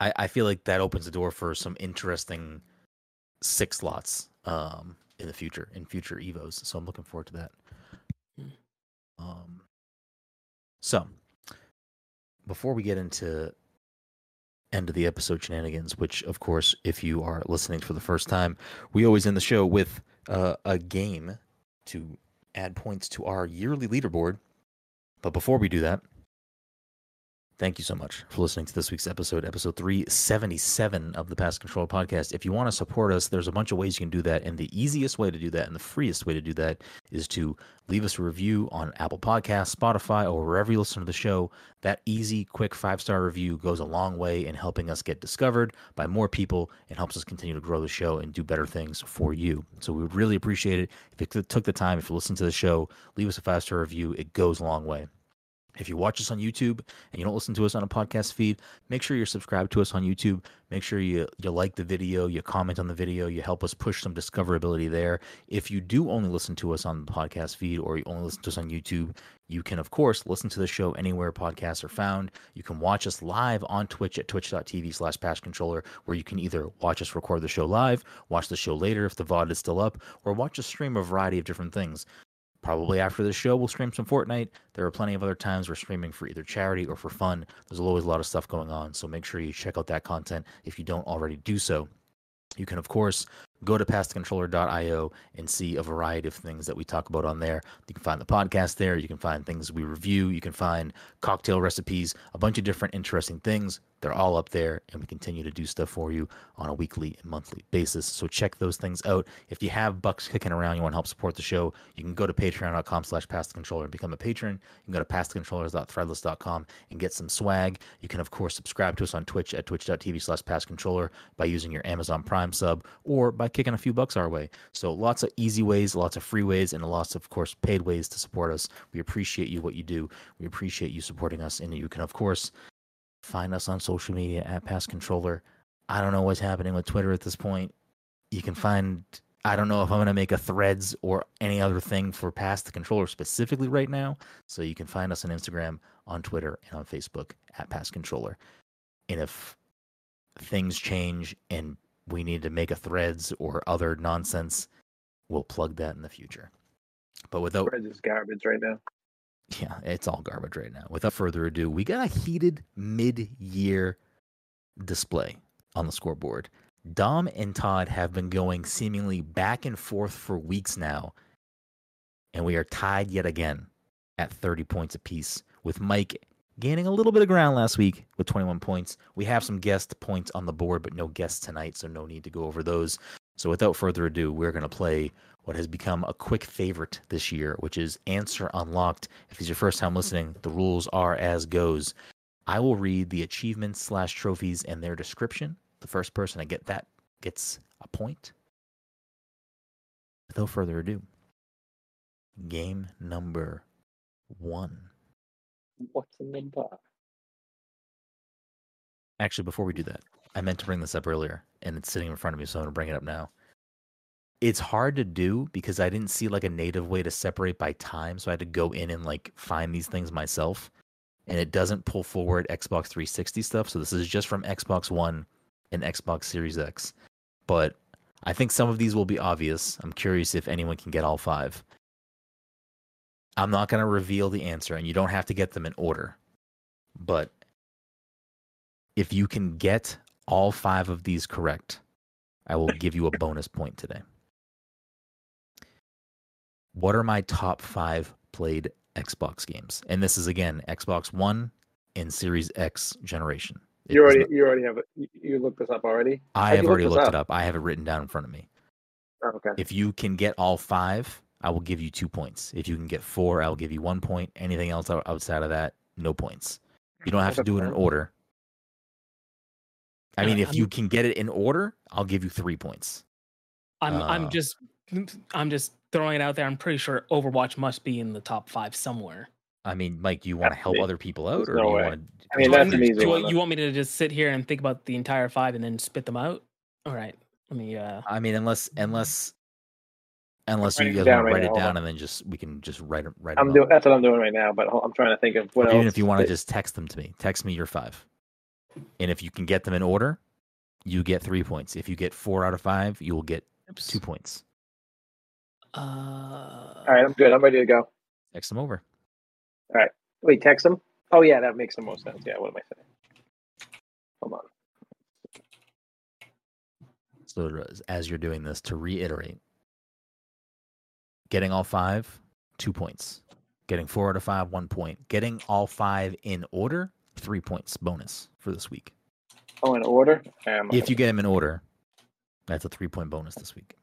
I I feel like that opens the door for some interesting six slots um in the future in future evos so i'm looking forward to that Hmm. um so before we get into end of the episode shenanigans which of course if you are listening for the first time we always end the show with uh, a game to add points to our yearly leaderboard. But before we do that Thank you so much for listening to this week's episode, episode 377 of the Pass Control podcast. If you want to support us, there's a bunch of ways you can do that. And the easiest way to do that and the freest way to do that is to leave us a review on Apple Podcasts, Spotify, or wherever you listen to the show. That easy, quick five star review goes a long way in helping us get discovered by more people and helps us continue to grow the show and do better things for you. So we would really appreciate it if you took the time, if you listen to the show, leave us a five star review. It goes a long way. If you watch us on YouTube and you don't listen to us on a podcast feed, make sure you're subscribed to us on YouTube. Make sure you you like the video, you comment on the video, you help us push some discoverability there. If you do only listen to us on the podcast feed or you only listen to us on YouTube, you can of course listen to the show anywhere podcasts are found. You can watch us live on Twitch at twitch.tv slash pass controller, where you can either watch us record the show live, watch the show later if the VOD is still up, or watch us stream a variety of different things. Probably after the show, we'll stream some Fortnite. There are plenty of other times we're streaming for either charity or for fun. There's always a lot of stuff going on, so make sure you check out that content if you don't already do so. You can, of course, go to passthecontroller.io and see a variety of things that we talk about on there. You can find the podcast there. You can find things we review. You can find cocktail recipes, a bunch of different interesting things. They're all up there, and we continue to do stuff for you on a weekly and monthly basis. So check those things out. If you have bucks kicking around, you want to help support the show, you can go to patreon.com slash pass controller and become a patron. You can go to passthecontrollers.threadless.com and get some swag. You can, of course, subscribe to us on Twitch at twitch.tv slash passcontroller by using your Amazon Prime sub or by kicking a few bucks our way. So lots of easy ways, lots of free ways, and lots of course, paid ways to support us. We appreciate you, what you do. We appreciate you supporting us. And you can, of course, Find us on social media at Pass Controller. I don't know what's happening with Twitter at this point. You can find. I don't know if I'm going to make a threads or any other thing for Pass the Controller specifically right now. So you can find us on Instagram, on Twitter, and on Facebook at Pass Controller. And if things change and we need to make a threads or other nonsense, we'll plug that in the future. But without Threads is garbage right now. Yeah, it's all garbage right now. Without further ado, we got a heated mid-year display on the scoreboard. Dom and Todd have been going seemingly back and forth for weeks now, and we are tied yet again at 30 points apiece, with Mike gaining a little bit of ground last week with 21 points. We have some guest points on the board, but no guests tonight, so no need to go over those. So without further ado, we're going to play what has become a quick favorite this year, which is Answer Unlocked. If it's your first time listening, the rules are as goes. I will read the achievements slash trophies and their description. The first person to get that gets a point. Without further ado, game number one. What's in the bar? Actually, before we do that, I meant to bring this up earlier, and it's sitting in front of me, so I'm going to bring it up now. It's hard to do because I didn't see like a native way to separate by time, so I had to go in and like find these things myself. And it doesn't pull forward Xbox 360 stuff, so this is just from Xbox One and Xbox Series X. But I think some of these will be obvious. I'm curious if anyone can get all five. I'm not going to reveal the answer, and you don't have to get them in order. But if you can get all five of these correct, I will give you a bonus point today. What are my top five played Xbox games? And this is again Xbox One and Series X generation. It You already not- you already have it. You- You looked this up already. I How'd have already this looked it up. I have it written down in front of me. Oh, okay. If you can get all five, I will give you two points. If you can get four, I'll give you one point. Anything else outside of that, no points. You don't have to do it in order. I mean, if you can get it in order, I'll give you three points. I'm Uh, I'm just I'm just throwing it out there. I'm pretty sure Overwatch must be in the top five somewhere. I mean, Mike, do you want to help other people out, or no do you way. want to? I mean, that's an easy do I- one. You want me to just sit here and think about the entire five and then spit them out? All right. Let me. Uh, I mean, unless unless unless you writing guys it down want to right write now, it hold down and then just we can just write it write I'm them doing. That's what I'm doing right now. But I'm trying to think of what else. Even else. if you want to just text them to me, text me your five, and if you can get them in order, you get three points. If you get four out of five, you will get oops. two points. Uh, All right, I'm good. I'm ready to go. Text them over. All right. Wait, text them? Oh yeah, that makes the most sense. Yeah. What am I saying? Hold on. So as- as you're doing this, to reiterate, getting all five, two points. Getting four out of five, one point. Getting all five in order, three points bonus for this week. Oh, in order. Um, If you get them in order, that's a three point bonus this week.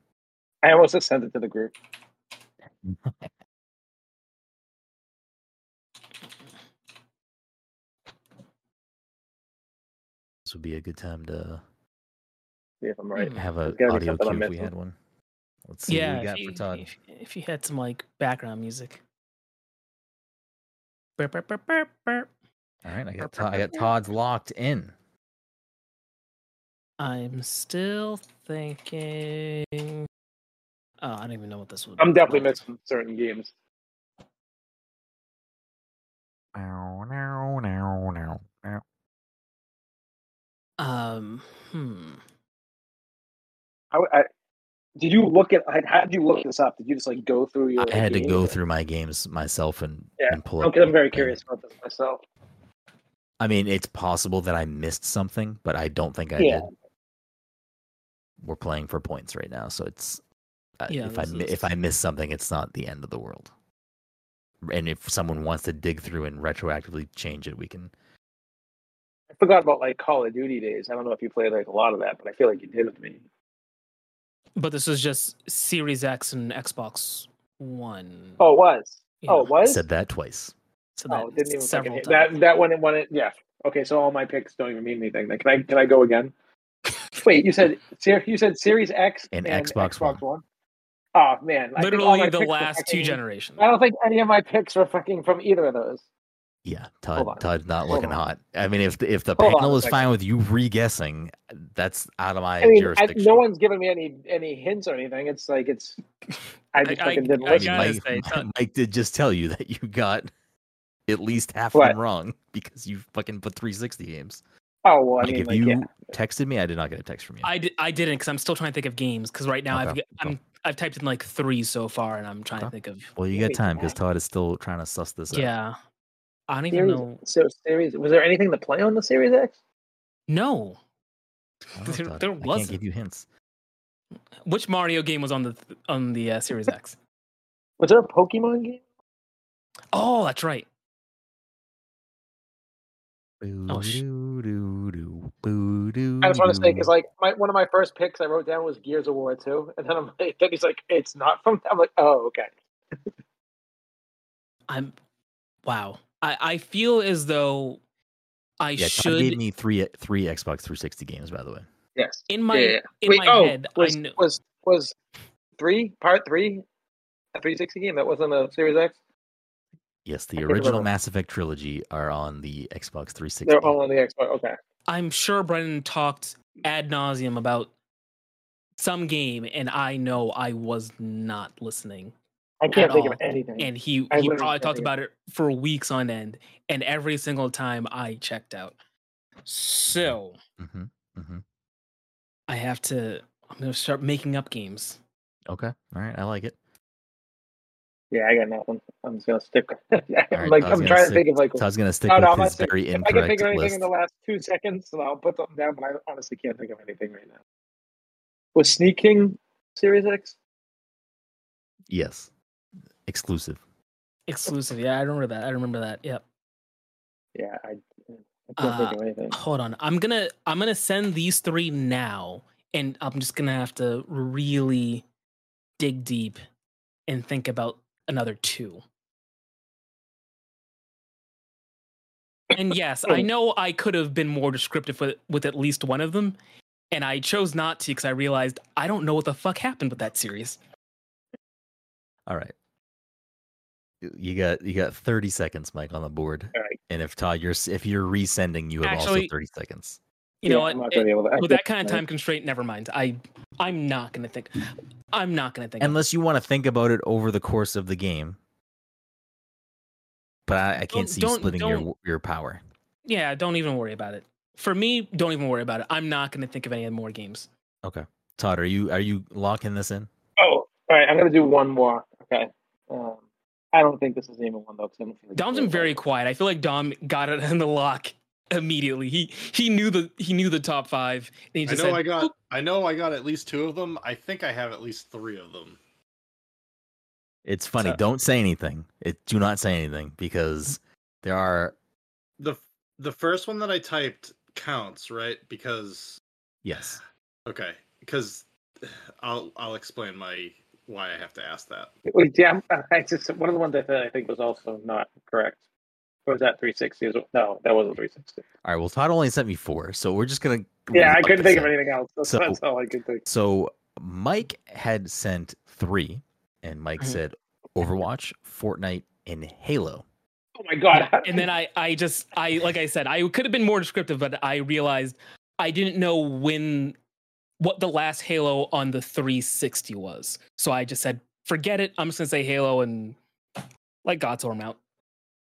I almost just sent it to the group. This would be a good time to See if I'm right. Hmm. have a There's gotta be audio cue if we had one. Let's see yeah. what we got if, for you, Todd. if, if you had some like background music. Burp, burp, burp, burp, burp. All right, I got Todd, I got Todd's locked in. I'm still thinking. Oh, I don't even know what this was. I'm definitely missing certain games. Now, now, now, now, now. Um. Hmm. I, I, did you look at? How did you look this up? Did you just like go through your? I had to go or- through my games myself and, Yeah, and pull up. Okay, I'm very and- curious about this myself. I mean, it's possible that I missed something, but I don't think I Yeah. did. We're playing for points right now, so it's Uh, yeah, if I this mi- if I miss something, it's not the end of the world. And if someone wants to dig through and retroactively change it, we can I forgot about like Call of Duty days. I don't know if you played like a lot of that, but I feel like you did with me. But this was just Series X and Xbox One. Oh, it was. Yeah. Oh, it was. Said that twice. so oh, didn't even several times. that that one. It, one. It, yeah. Okay, so all my picks don't even mean anything. Then can I can I go again? [laughs] Wait, you said you said Series X And Xbox One. Oh man, I Literally the picks were last two generations. I don't think any of my picks were fucking from either of those. Yeah, Todd. Todd's not Hold looking on. hot. I mean, if the, if the Hold panel a is second. fine with you re-guessing, that's out of my I mean, I, jurisdiction. no one's given me any any hints or anything. It's like it's. [laughs] I just I- fucking didn't I I listen. mean, Mike, say, [laughs] Mike did just tell you that you got at least half What? of them wrong [laughs] because you fucking put 360 games. oh well, I Mike, mean, if like you yeah. texted me, I did not get a text from you. I, di- I didn't because I'm still trying to think of games because right now I've Okay, g- I'm I've typed in like three so far and I'm trying to think of well, you Wait, got time because? Todd is still trying to suss this out. yeah. I don't even Series, know. so series was there anything to play on the Series X? No, I don't There- Todd. there I can't wasn't. give you hints. which Mario game was on the on the uh, Series X? Was there a Pokemon game? Oh, that's right. Oh, sh- I just want to say because like my one of my first picks I wrote down was Gears of War two, and then I'm [laughs] like, then he's like, it's not from. I'm like, oh okay. [laughs] I'm wow. I I feel as though I yeah, Todd should gave me three three Xbox 360 games, by the way. Yes. in my yeah, yeah. in Wait, my oh, head was, I know was was three part three a 360 game that wasn't a Series X? Yes, the I original. Mass Effect trilogy are on the Xbox 360. They're all on the Xbox. Okay. I'm sure Brenden talked ad nauseum about some game, and I know I was not listening. I can't think all. of anything. And he I he probably talked think about it for weeks on end, and every single time I checked out. So hmm hmm I have to. I'm gonna start making up games. Okay, all right, I like it. Yeah, I got nothing. I'm just gonna stick. I'm [laughs] right, like, I was I'm trying say- to think of like. So I was gonna stick No, no, I'm with not his saying- very if I can think of anything list. in the last two seconds, then I'll put something down. But I honestly can't think of anything right now. Was sneaking Series X? Yes, exclusive. Exclusive. Yeah, I remember that. I remember that. Yep. Yeah, I, I can't think Uh, of anything. Hold on. I'm gonna I'm gonna send these three now, and I'm just gonna have to really dig deep and think about another two. And yes, I Hmm. know I could have been more descriptive with with at least one of them, and I chose not to because I realized I don't know what the fuck happened with that series. All right. You- You got you got 30 seconds, Mike, on the board. All right. And if Todd, you're if you're resending, you have Actually, also 30 seconds. You know Yeah, I'm not gonna be able to- I with that kind of time constraint, never mind. I I'm not gonna think. I'm not gonna think. Unless you want to think about it over the course of the game. But I, I can't Don't- see don't- splitting your don't- your power. Yeah, don't even worry about it. For me, don't even worry about it. I'm not going to think of any more games. Okay. Todd, are you are you locking this in? Oh, all right. I'm gonna do one more. Okay. Um, I don't think this is even one though. 'cause I don't feel like Dom's it's been very quiet. I feel like Dom got it [laughs] in the lock immediately. He he knew the he knew the top five. And he I know said, I got "Oop." I know I got at least two of them. I think I have at least three of them. It's funny. So- Don't say anything. It do not say anything because there are The the first one that I typed counts, right? Because yes. okay, because I'll I'll explain my why I have to ask that. Wait, yeah, I'm- I just one of the ones I thought I think was also not correct. Or was that 360? as well? No, that wasn't 360. All right. Well, Todd only sent me four, so we're just gonna. Yeah, I couldn't this think of anything else. That's, So- that's all I could think. So Mike had sent three, and Mike Mhm. said Overwatch, Fortnite, and Halo. Oh my god! And then I I just I like I said I could have been more descriptive, but I realized I didn't know when what the last Halo on the 360 was. So I just said forget it. I'm just gonna say Halo and like Godstorm out.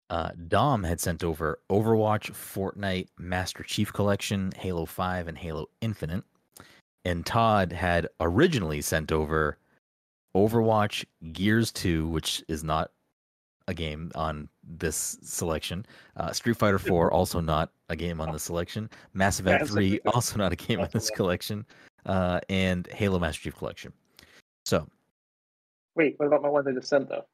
Uh, Dom had sent over Overwatch, Fortnite, Master Chief Collection, Halo 5, and Halo Infinite. And Todd had originally sent over Overwatch, Gears 2, which is not a game on this selection. Uh, Street Fighter 4, [laughs] also not a game on this selection. Mass Effect 3, also not a game on this collection. Uh, and Halo Master Chief Collection. So, Wait, what about my one that just sent though?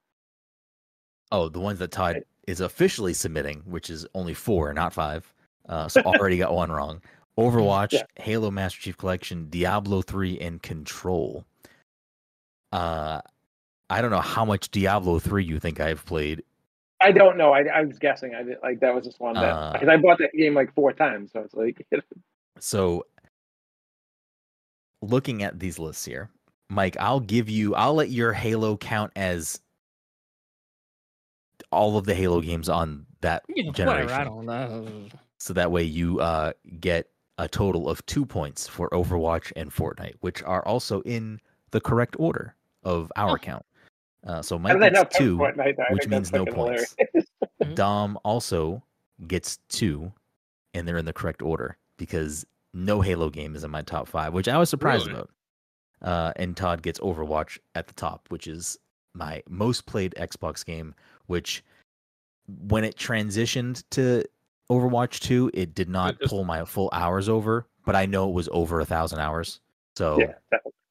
Oh, the ones that Todd. Is officially submitting, which is only four, not five, Uh, so [laughs] already got one wrong. Overwatch, Yeah. Halo Master Chief Collection, Diablo 3, and Control. Uh, I don't know how much Diablo 3 you think I've played. I don't know. I, I was guessing. I did, like that was just one that Uh, because I bought that game like four times. So it's like [laughs] So, looking at these lists here, Mike, I'll give you, I'll let your Halo count as all of the Halo games on that Yeah, generation. whatever. I don't know. So that way you uh, get a total of two points for Overwatch and Fortnite, which are also in the correct order of our Oh. count. Uh, so how Mike did I not gets two. Fortnite? Which means no points. [laughs] Dom also gets two, and they're in the correct order because no Halo game is in my top five, which I was surprised Really? about. Uh, and Todd gets Overwatch at the top, which is my most played Xbox game. Which, when it transitioned to Overwatch 2, it did not just- pull my full hours over, but I know it was over a thousand hours. So Yeah,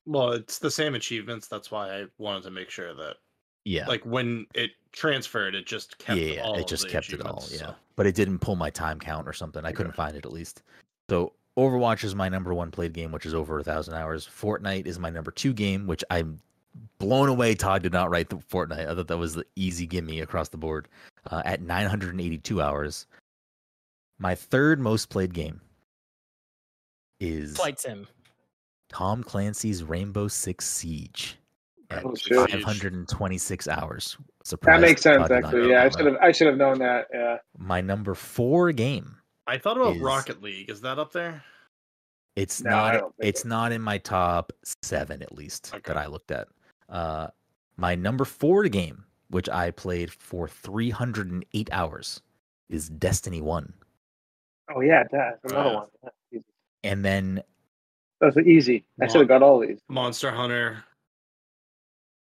Well, it's the same achievements. That's why I wanted to make sure that, yeah, like, when it transferred, it just kept. yeah, all it just kept it all. Yeah, so- but it didn't pull my time count or something. I couldn't Okay. find it at least. So Overwatch is my number one played game, which is over a thousand hours. Fortnite is my number two game, which I'm blown away. Todd did not write the Fortnite. I thought that was the easy gimme across the board uh, at 982 hours. My third most played game is Flight sim. Tom Clancy's Rainbow Six Siege at Oh, 526 hours. Surprise, that makes sense. Todd Actually, yeah, I should have. I should have known that. Yeah. My number four game. I thought about is- Rocket League. Is that up there? It's No, not. It's so. not in my top seven, at least Okay. that I looked at. Uh, my number four game, which I played for 308 hours, is Destiny One, Oh yeah, that's another yeah. one. Yeah, and then That's easy. I Mon- should have got all these. Monster Hunter.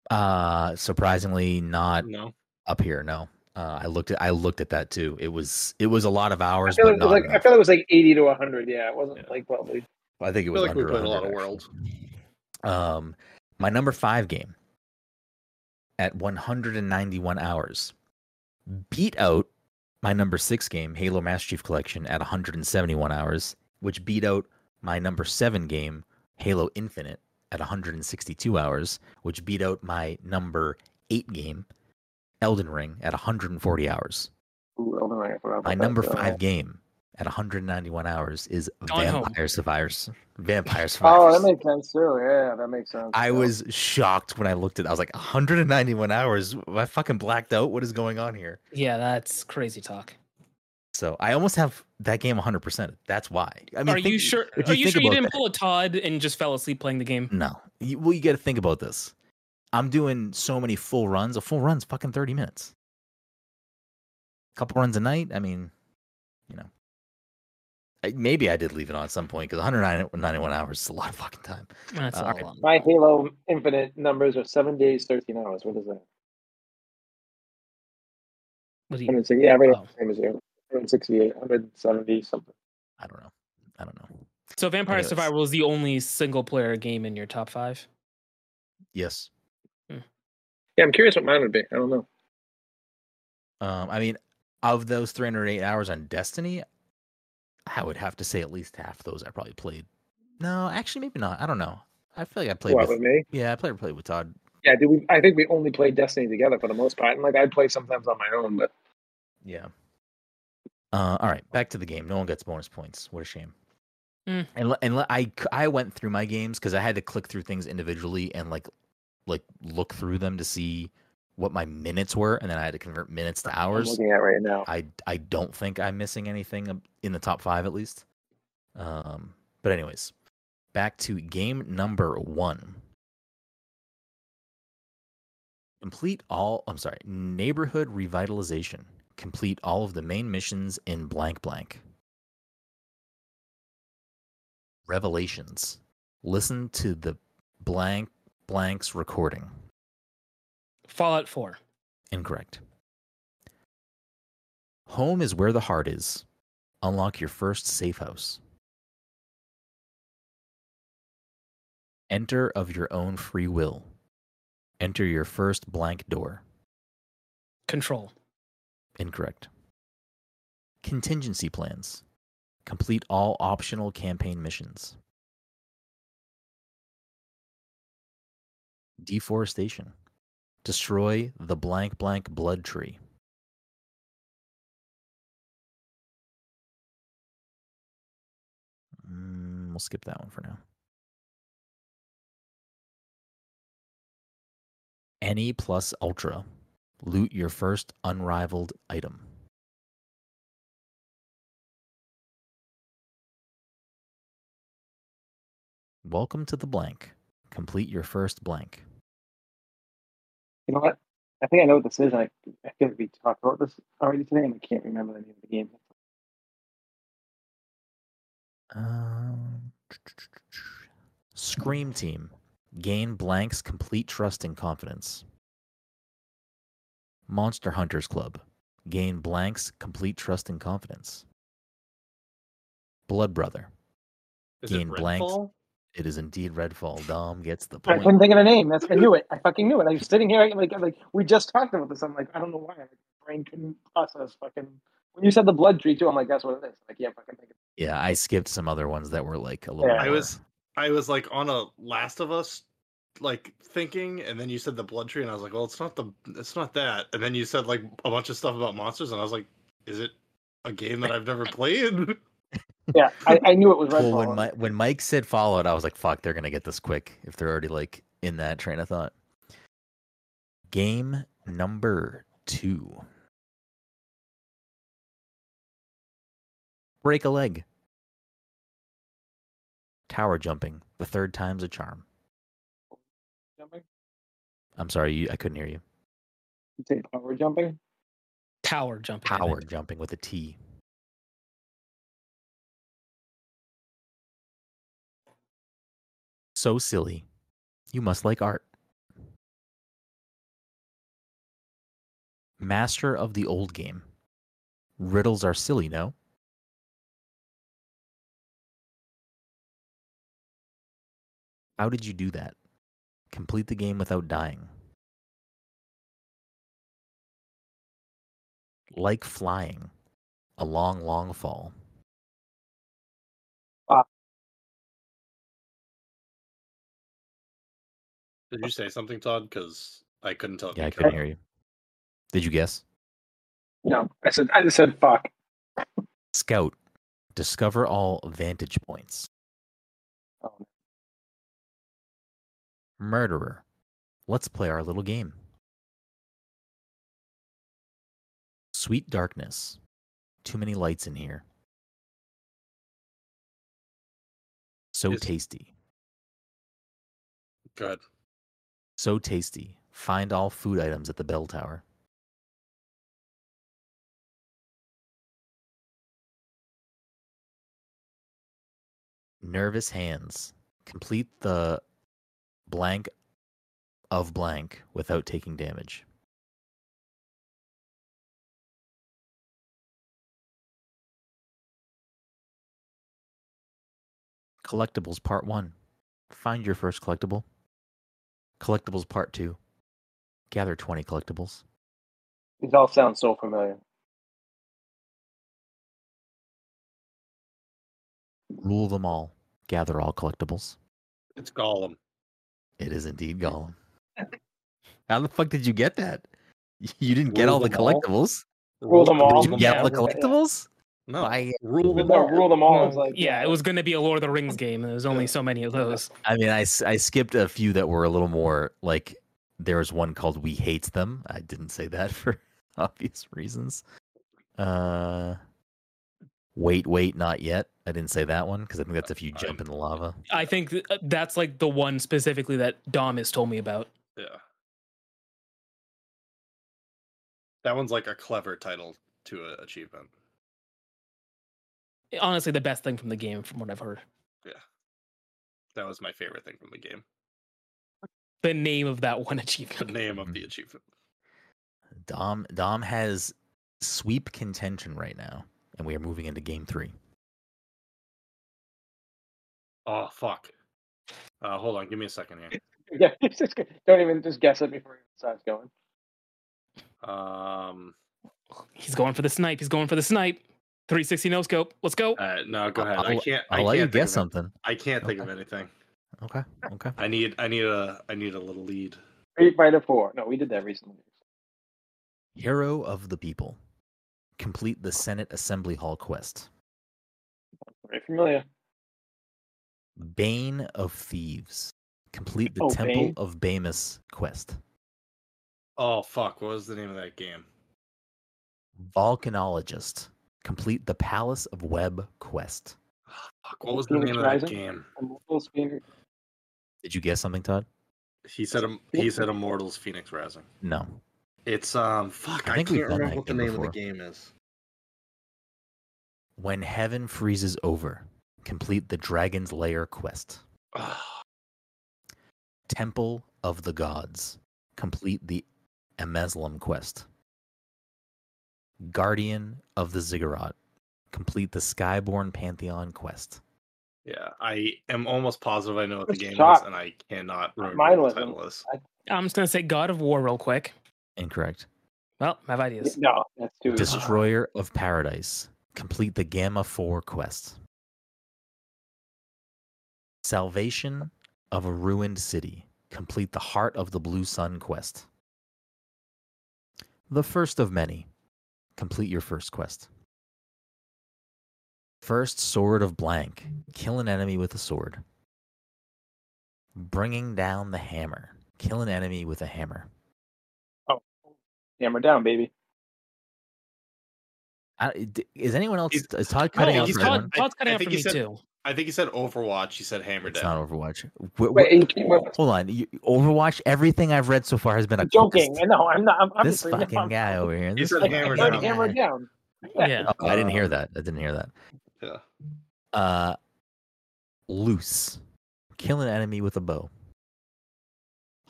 uh, surprisingly not No. up here. No, uh, I looked at. I looked at that too. It was. It was a lot of hours. I hours, feel, but it was not like I enough. feel it was like eighty to hundred. Yeah, it wasn't Yeah. like probably. I think it I was feel like we under played a lot of worlds. Um, my number five game at 191 hours beat out my number six game, Halo Master Chief Collection, at 171 hours, which beat out my number seven game, Halo Infinite, at 162 hours, which beat out my number eight game, Elden Ring, at 140 hours. Ooh, Elden Ring, I forgot about My number five game at 191 hours is Gone Home. Vampire Survivors. Vampire Oh, that makes sense too. Yeah, that makes sense. I Yeah. was shocked when I looked at. it. I was like, 191 hours. I fucking blacked out? What is going on here? Yeah, that's crazy talk. So I almost have that game 100. percent That's why. I mean, are think- you sure? if Are you you sure you didn't that- pull a Todd and just fell asleep playing the game? No. You, well, you got to think about this. I'm doing so many full runs. A full run's fucking 30 minutes. A couple runs a night. I mean, you know. I- Maybe I did leave it on at some point because 191 hours is a lot of fucking time. That's Uh, all. alright. My Halo Infinite numbers are seven days, thirteen hours. What is that? what do you- 160, yeah, right. Oh. Same as you. 168, 170 something. I don't know. I don't know. So Vampire Anyways. Survivor was the only single player game in your top five. Yes. Yeah, I'm curious what mine would be. I don't know. Um, I mean, of those 308 hours on Destiny, I would have to say at least half those I probably played. No, actually, maybe not. I don't know. I feel like I played what with. with me? Yeah, I played played with Todd. Yeah, dude. We, I think we only played Destiny together for the most part, and like I'd play sometimes on my own, but Yeah. Uh, all right, back to the game. No one gets bonus points. What a shame. Mm. And le- and le- I c- I went through my games because I had to click through things individually and like like look through them to see what my minutes were, and then I had to convert minutes to I'm hours. looking at right now. I I don't think I'm missing anything ab- in the top five at least. Um, but anyways, back to game number one. Complete all. I'm sorry. Neighborhood revitalization. Complete all of the main missions in blank blank. Revelations. Listen to the blank blank's recording. Fallout Four. Incorrect. Home is where the heart is. Unlock your first safe house. Enter of your own free will. Enter your first blank door. Control. Incorrect. Contingency plans. Complete all optional campaign missions. Deforestation. Destroy the blank blank blood tree. Mm, we'll skip that one for now. Any plus ultra. Loot your first unrivaled item. Welcome to the blank. Complete your first blank. You know what? I think I know what this is. I, I feel like we talked about this already today, and I can't remember the name of the game. Um, Scream Team. Gain blanks complete trust and confidence. Monster Hunters Club. Gain blanks complete trust and confidence. Blood Brother. Is Gain it blanks. Redfall? It is indeed Redfall. Dom gets the point. I point. couldn't think of the name. That's I knew it. I fucking knew it. I was sitting here like like we just talked about this. I'm like I don't know why. My brain couldn't process fucking. When you said the blood tree too, I'm like that's what it is. Like yeah, fucking think. Yeah, I skipped some other ones that were like a little. Yeah. I was I was like on a Last of Us like thinking and then you said the blood tree and I was like, well it's not the it's not that. And then you said like a bunch of stuff about monsters and I was like, is it a game that I've never played? [laughs] Yeah, I, I knew it was Redfall. Well, when Mi- when Mike said Fallout, I was like, "Fuck, they're gonna get this quick if they're already like in that train of thought." Game number two. Break a leg. Tower jumping. The third time's a charm. jumping. I'm sorry, you, I couldn't hear you. You say power jumping. Tower jumping. Tower jumping with a T. So silly. You must like art. Master of the old game. Riddles are silly, no? How did you do that? Complete the game without dying. Like flying. A long, long fall. Did you say something, Todd? Because I couldn't tell. Yeah, I couldn't hear you. Did you guess? No, I said I just said fuck. Scout. Discover all vantage points. Oh, Murderer. Let's play our little game. Sweet darkness. Too many lights in here. So Is- tasty. Good. So tasty. Find all food items at the bell tower. Nervous hands. Complete the blank of blank without taking damage. Collectibles Part 1. Find your first collectible. Collectibles Part 2. Gather 20 collectibles. These all sound so familiar. Rule them all. Gather all collectibles. It's Gollum. It is indeed Gollum. [laughs] How the fuck did you get that? [laughs] You didn't get Rule all the them all? collectibles? Rule them all. Did you get all the collectibles? No, I, rule them all. rule them all. Like yeah, it was going to be a Lord of the Rings game. and There's only so many of those. I mean, I, I skipped a few that were a little more like there was one called We Hate Them. I didn't say that [laughs] for obvious reasons. Uh, wait, wait, not yet. I didn't say that one because I think that's if you jump in the lava. I think th- uh, that's like the one specifically that Dom has told me about. Yeah. That one's like a clever title to an achievement. Honestly, the best thing from the game, from what I've heard. Yeah. That was my favorite thing from the game. The name of that [laughs] one achievement. The name of the achievement. Dom Dom has sweep contention right now, and we are moving into game three. Oh fuck. Uh, hold on, give me a second here. [laughs] Yeah, it's [laughs] just don't even just guess it before it starts going. Um, He's going for the snipe. He's going for the snipe. 360 no scope. Let's go. Uh, no, go ahead. I I'll- can't. I'll I let can't you guess of it. something. I can't think of anything. Okay. Okay. I need. I need a. I need a little lead. Street Fighter Four. No, we did that recently. Hero of the people. Complete the Senate Assembly Hall quest. Very familiar. Bane of Thieves. Complete the Oh, Temple Bane. of Bamus quest. Oh fuck! What was the name of that game? Volcanologist. Complete the Palace of Web quest. Fuck! What was the name of that game? Immortals Fenyx- Did you guess something, Todd? He said. Im- He said Immortals: Fenyx Rising. No. It's um. Fuck! I I, think can't done remember what the name before. of the game is. When Heaven Freezes Over. Complete the Dragon's Lair quest. Temple of the Gods. Complete the Emeslam quest. Guardian of the Ziggurat. Complete the Skyborn Pantheon quest. yeah, I am almost positive I know what the Good game is, and I cannot remember Mine what the wasn't. title is. I'm just gonna say God of War real quick. Incorrect. Well, I have ideas. No, that's too. Destroyer of Paradise. Complete the Gamma 4 quest. Salvation of a Ruined City. Complete the Heart of the Blue Sun quest. The first of many. Complete your first quest. First Sword of Blank. Kill an enemy with a sword. Bringing down the hammer. Kill an enemy with a hammer. Hammer down, baby. I, d- is anyone else? He's- Is Todd No, cutting out he's Todd. I- Todd's cutting I out for think me he said- too. I think he said Overwatch. He said Hammer It's Down. It's not Overwatch. Wh- wh- Wait, you- wait, hold on. You, Overwatch. Everything I've read so far has been a I'm joking. quest. No, I'm not. I'm This obviously fucking not. guy over here. He This said fucking hammer I down. hammer down. Yeah. Oh, I didn't hear that. I didn't hear that. Yeah. Uh, loose. Kill an enemy with a bow.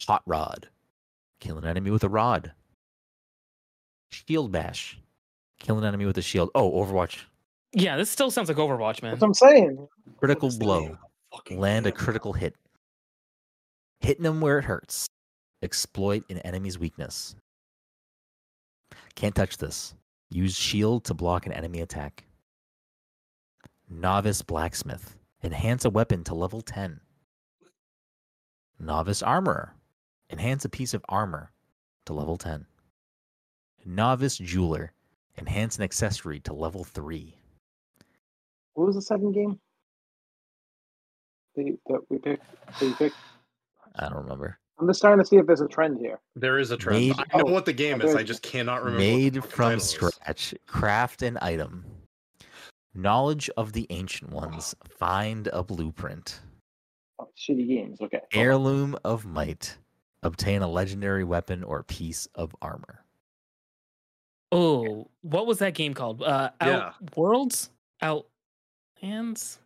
Hot rod. Kill an enemy with a rod. Shield bash. Kill an enemy with a shield. Oh, Overwatch. Yeah, this still sounds like Overwatch, man. That's what I'm saying. Critical What's the name blow. of the fucking Land a critical hit. Hitting them where it hurts. Exploit an enemy's weakness. Can't touch this. Use shield to block an enemy attack. Novice blacksmith. Enhance a weapon to level 10. Novice armorer. Enhance a piece of armor to level 10. Novice jeweler. Enhance an accessory to level 3. What was the second game? That that we picked. That you picked. I don't remember. I'm just trying to see if there's a trend here. There is a trend. Made- I know what the game is. I just cannot remember. made the from title is. scratch craft an item knowledge of the ancient ones find a blueprint Oh, shitty games. Okay. heirloom of might obtain a legendary weapon or piece of armor Oh, what was that game called? Uh, Yeah. Out Worlds, Outlands.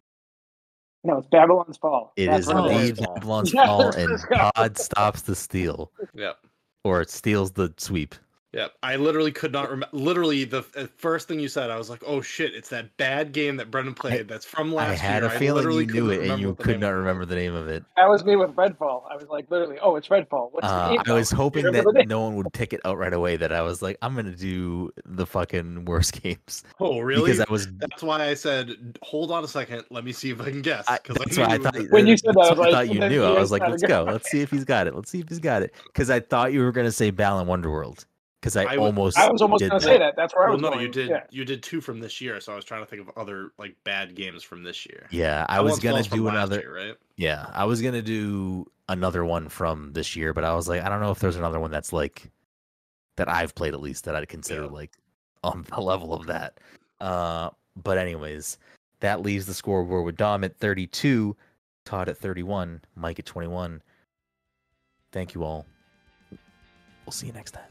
No, it's Babylon's Fall. It That's is what Babylon's Fall. babylon's fall [laughs] and let's pod stops the steal Yep. or it steals the sweep Yep. I literally could not remember. Literally, the first thing you said, I was like, "Oh shit! It's that bad game that Brenden played. that's from last year." i had year." a feeling literally you knew couldn't it and remember you the could name not of it remember the name of it That was me with Redfall. I was like, literally, oh, it's Redfall. What's the uh, game? i was hoping that remember the name? no one would pick it out right away that i was like i'm gonna do the fucking worst [laughs] games Oh, really? because i was That's why I said, "Hold on a second. Let me see if I can guess." I, Because that's why I thought. When you said that, I was what I thought you knew. I was like, let's go. go. Let's see if he's got it. Let's see if he's got it. Because I thought you were gonna say Balan Wonderworld. Because I, I would- almost. I was almost did going to say that. That's where I Well, was no, going. you did. Yeah. You did two from this year, so I was trying to think of other like bad games from this year. Yeah, I That was gonna do another. year, right? Yeah, I was gonna do another one from this year, but I was like, I don't know if there's another one that's like that I've played at least that I'd consider Yeah. like on the [laughs] level of that. Uh, but anyways, that leaves the scoreboard with Dom at 32, Todd at 31, Mike at 21. Thank you all. We'll see you next time.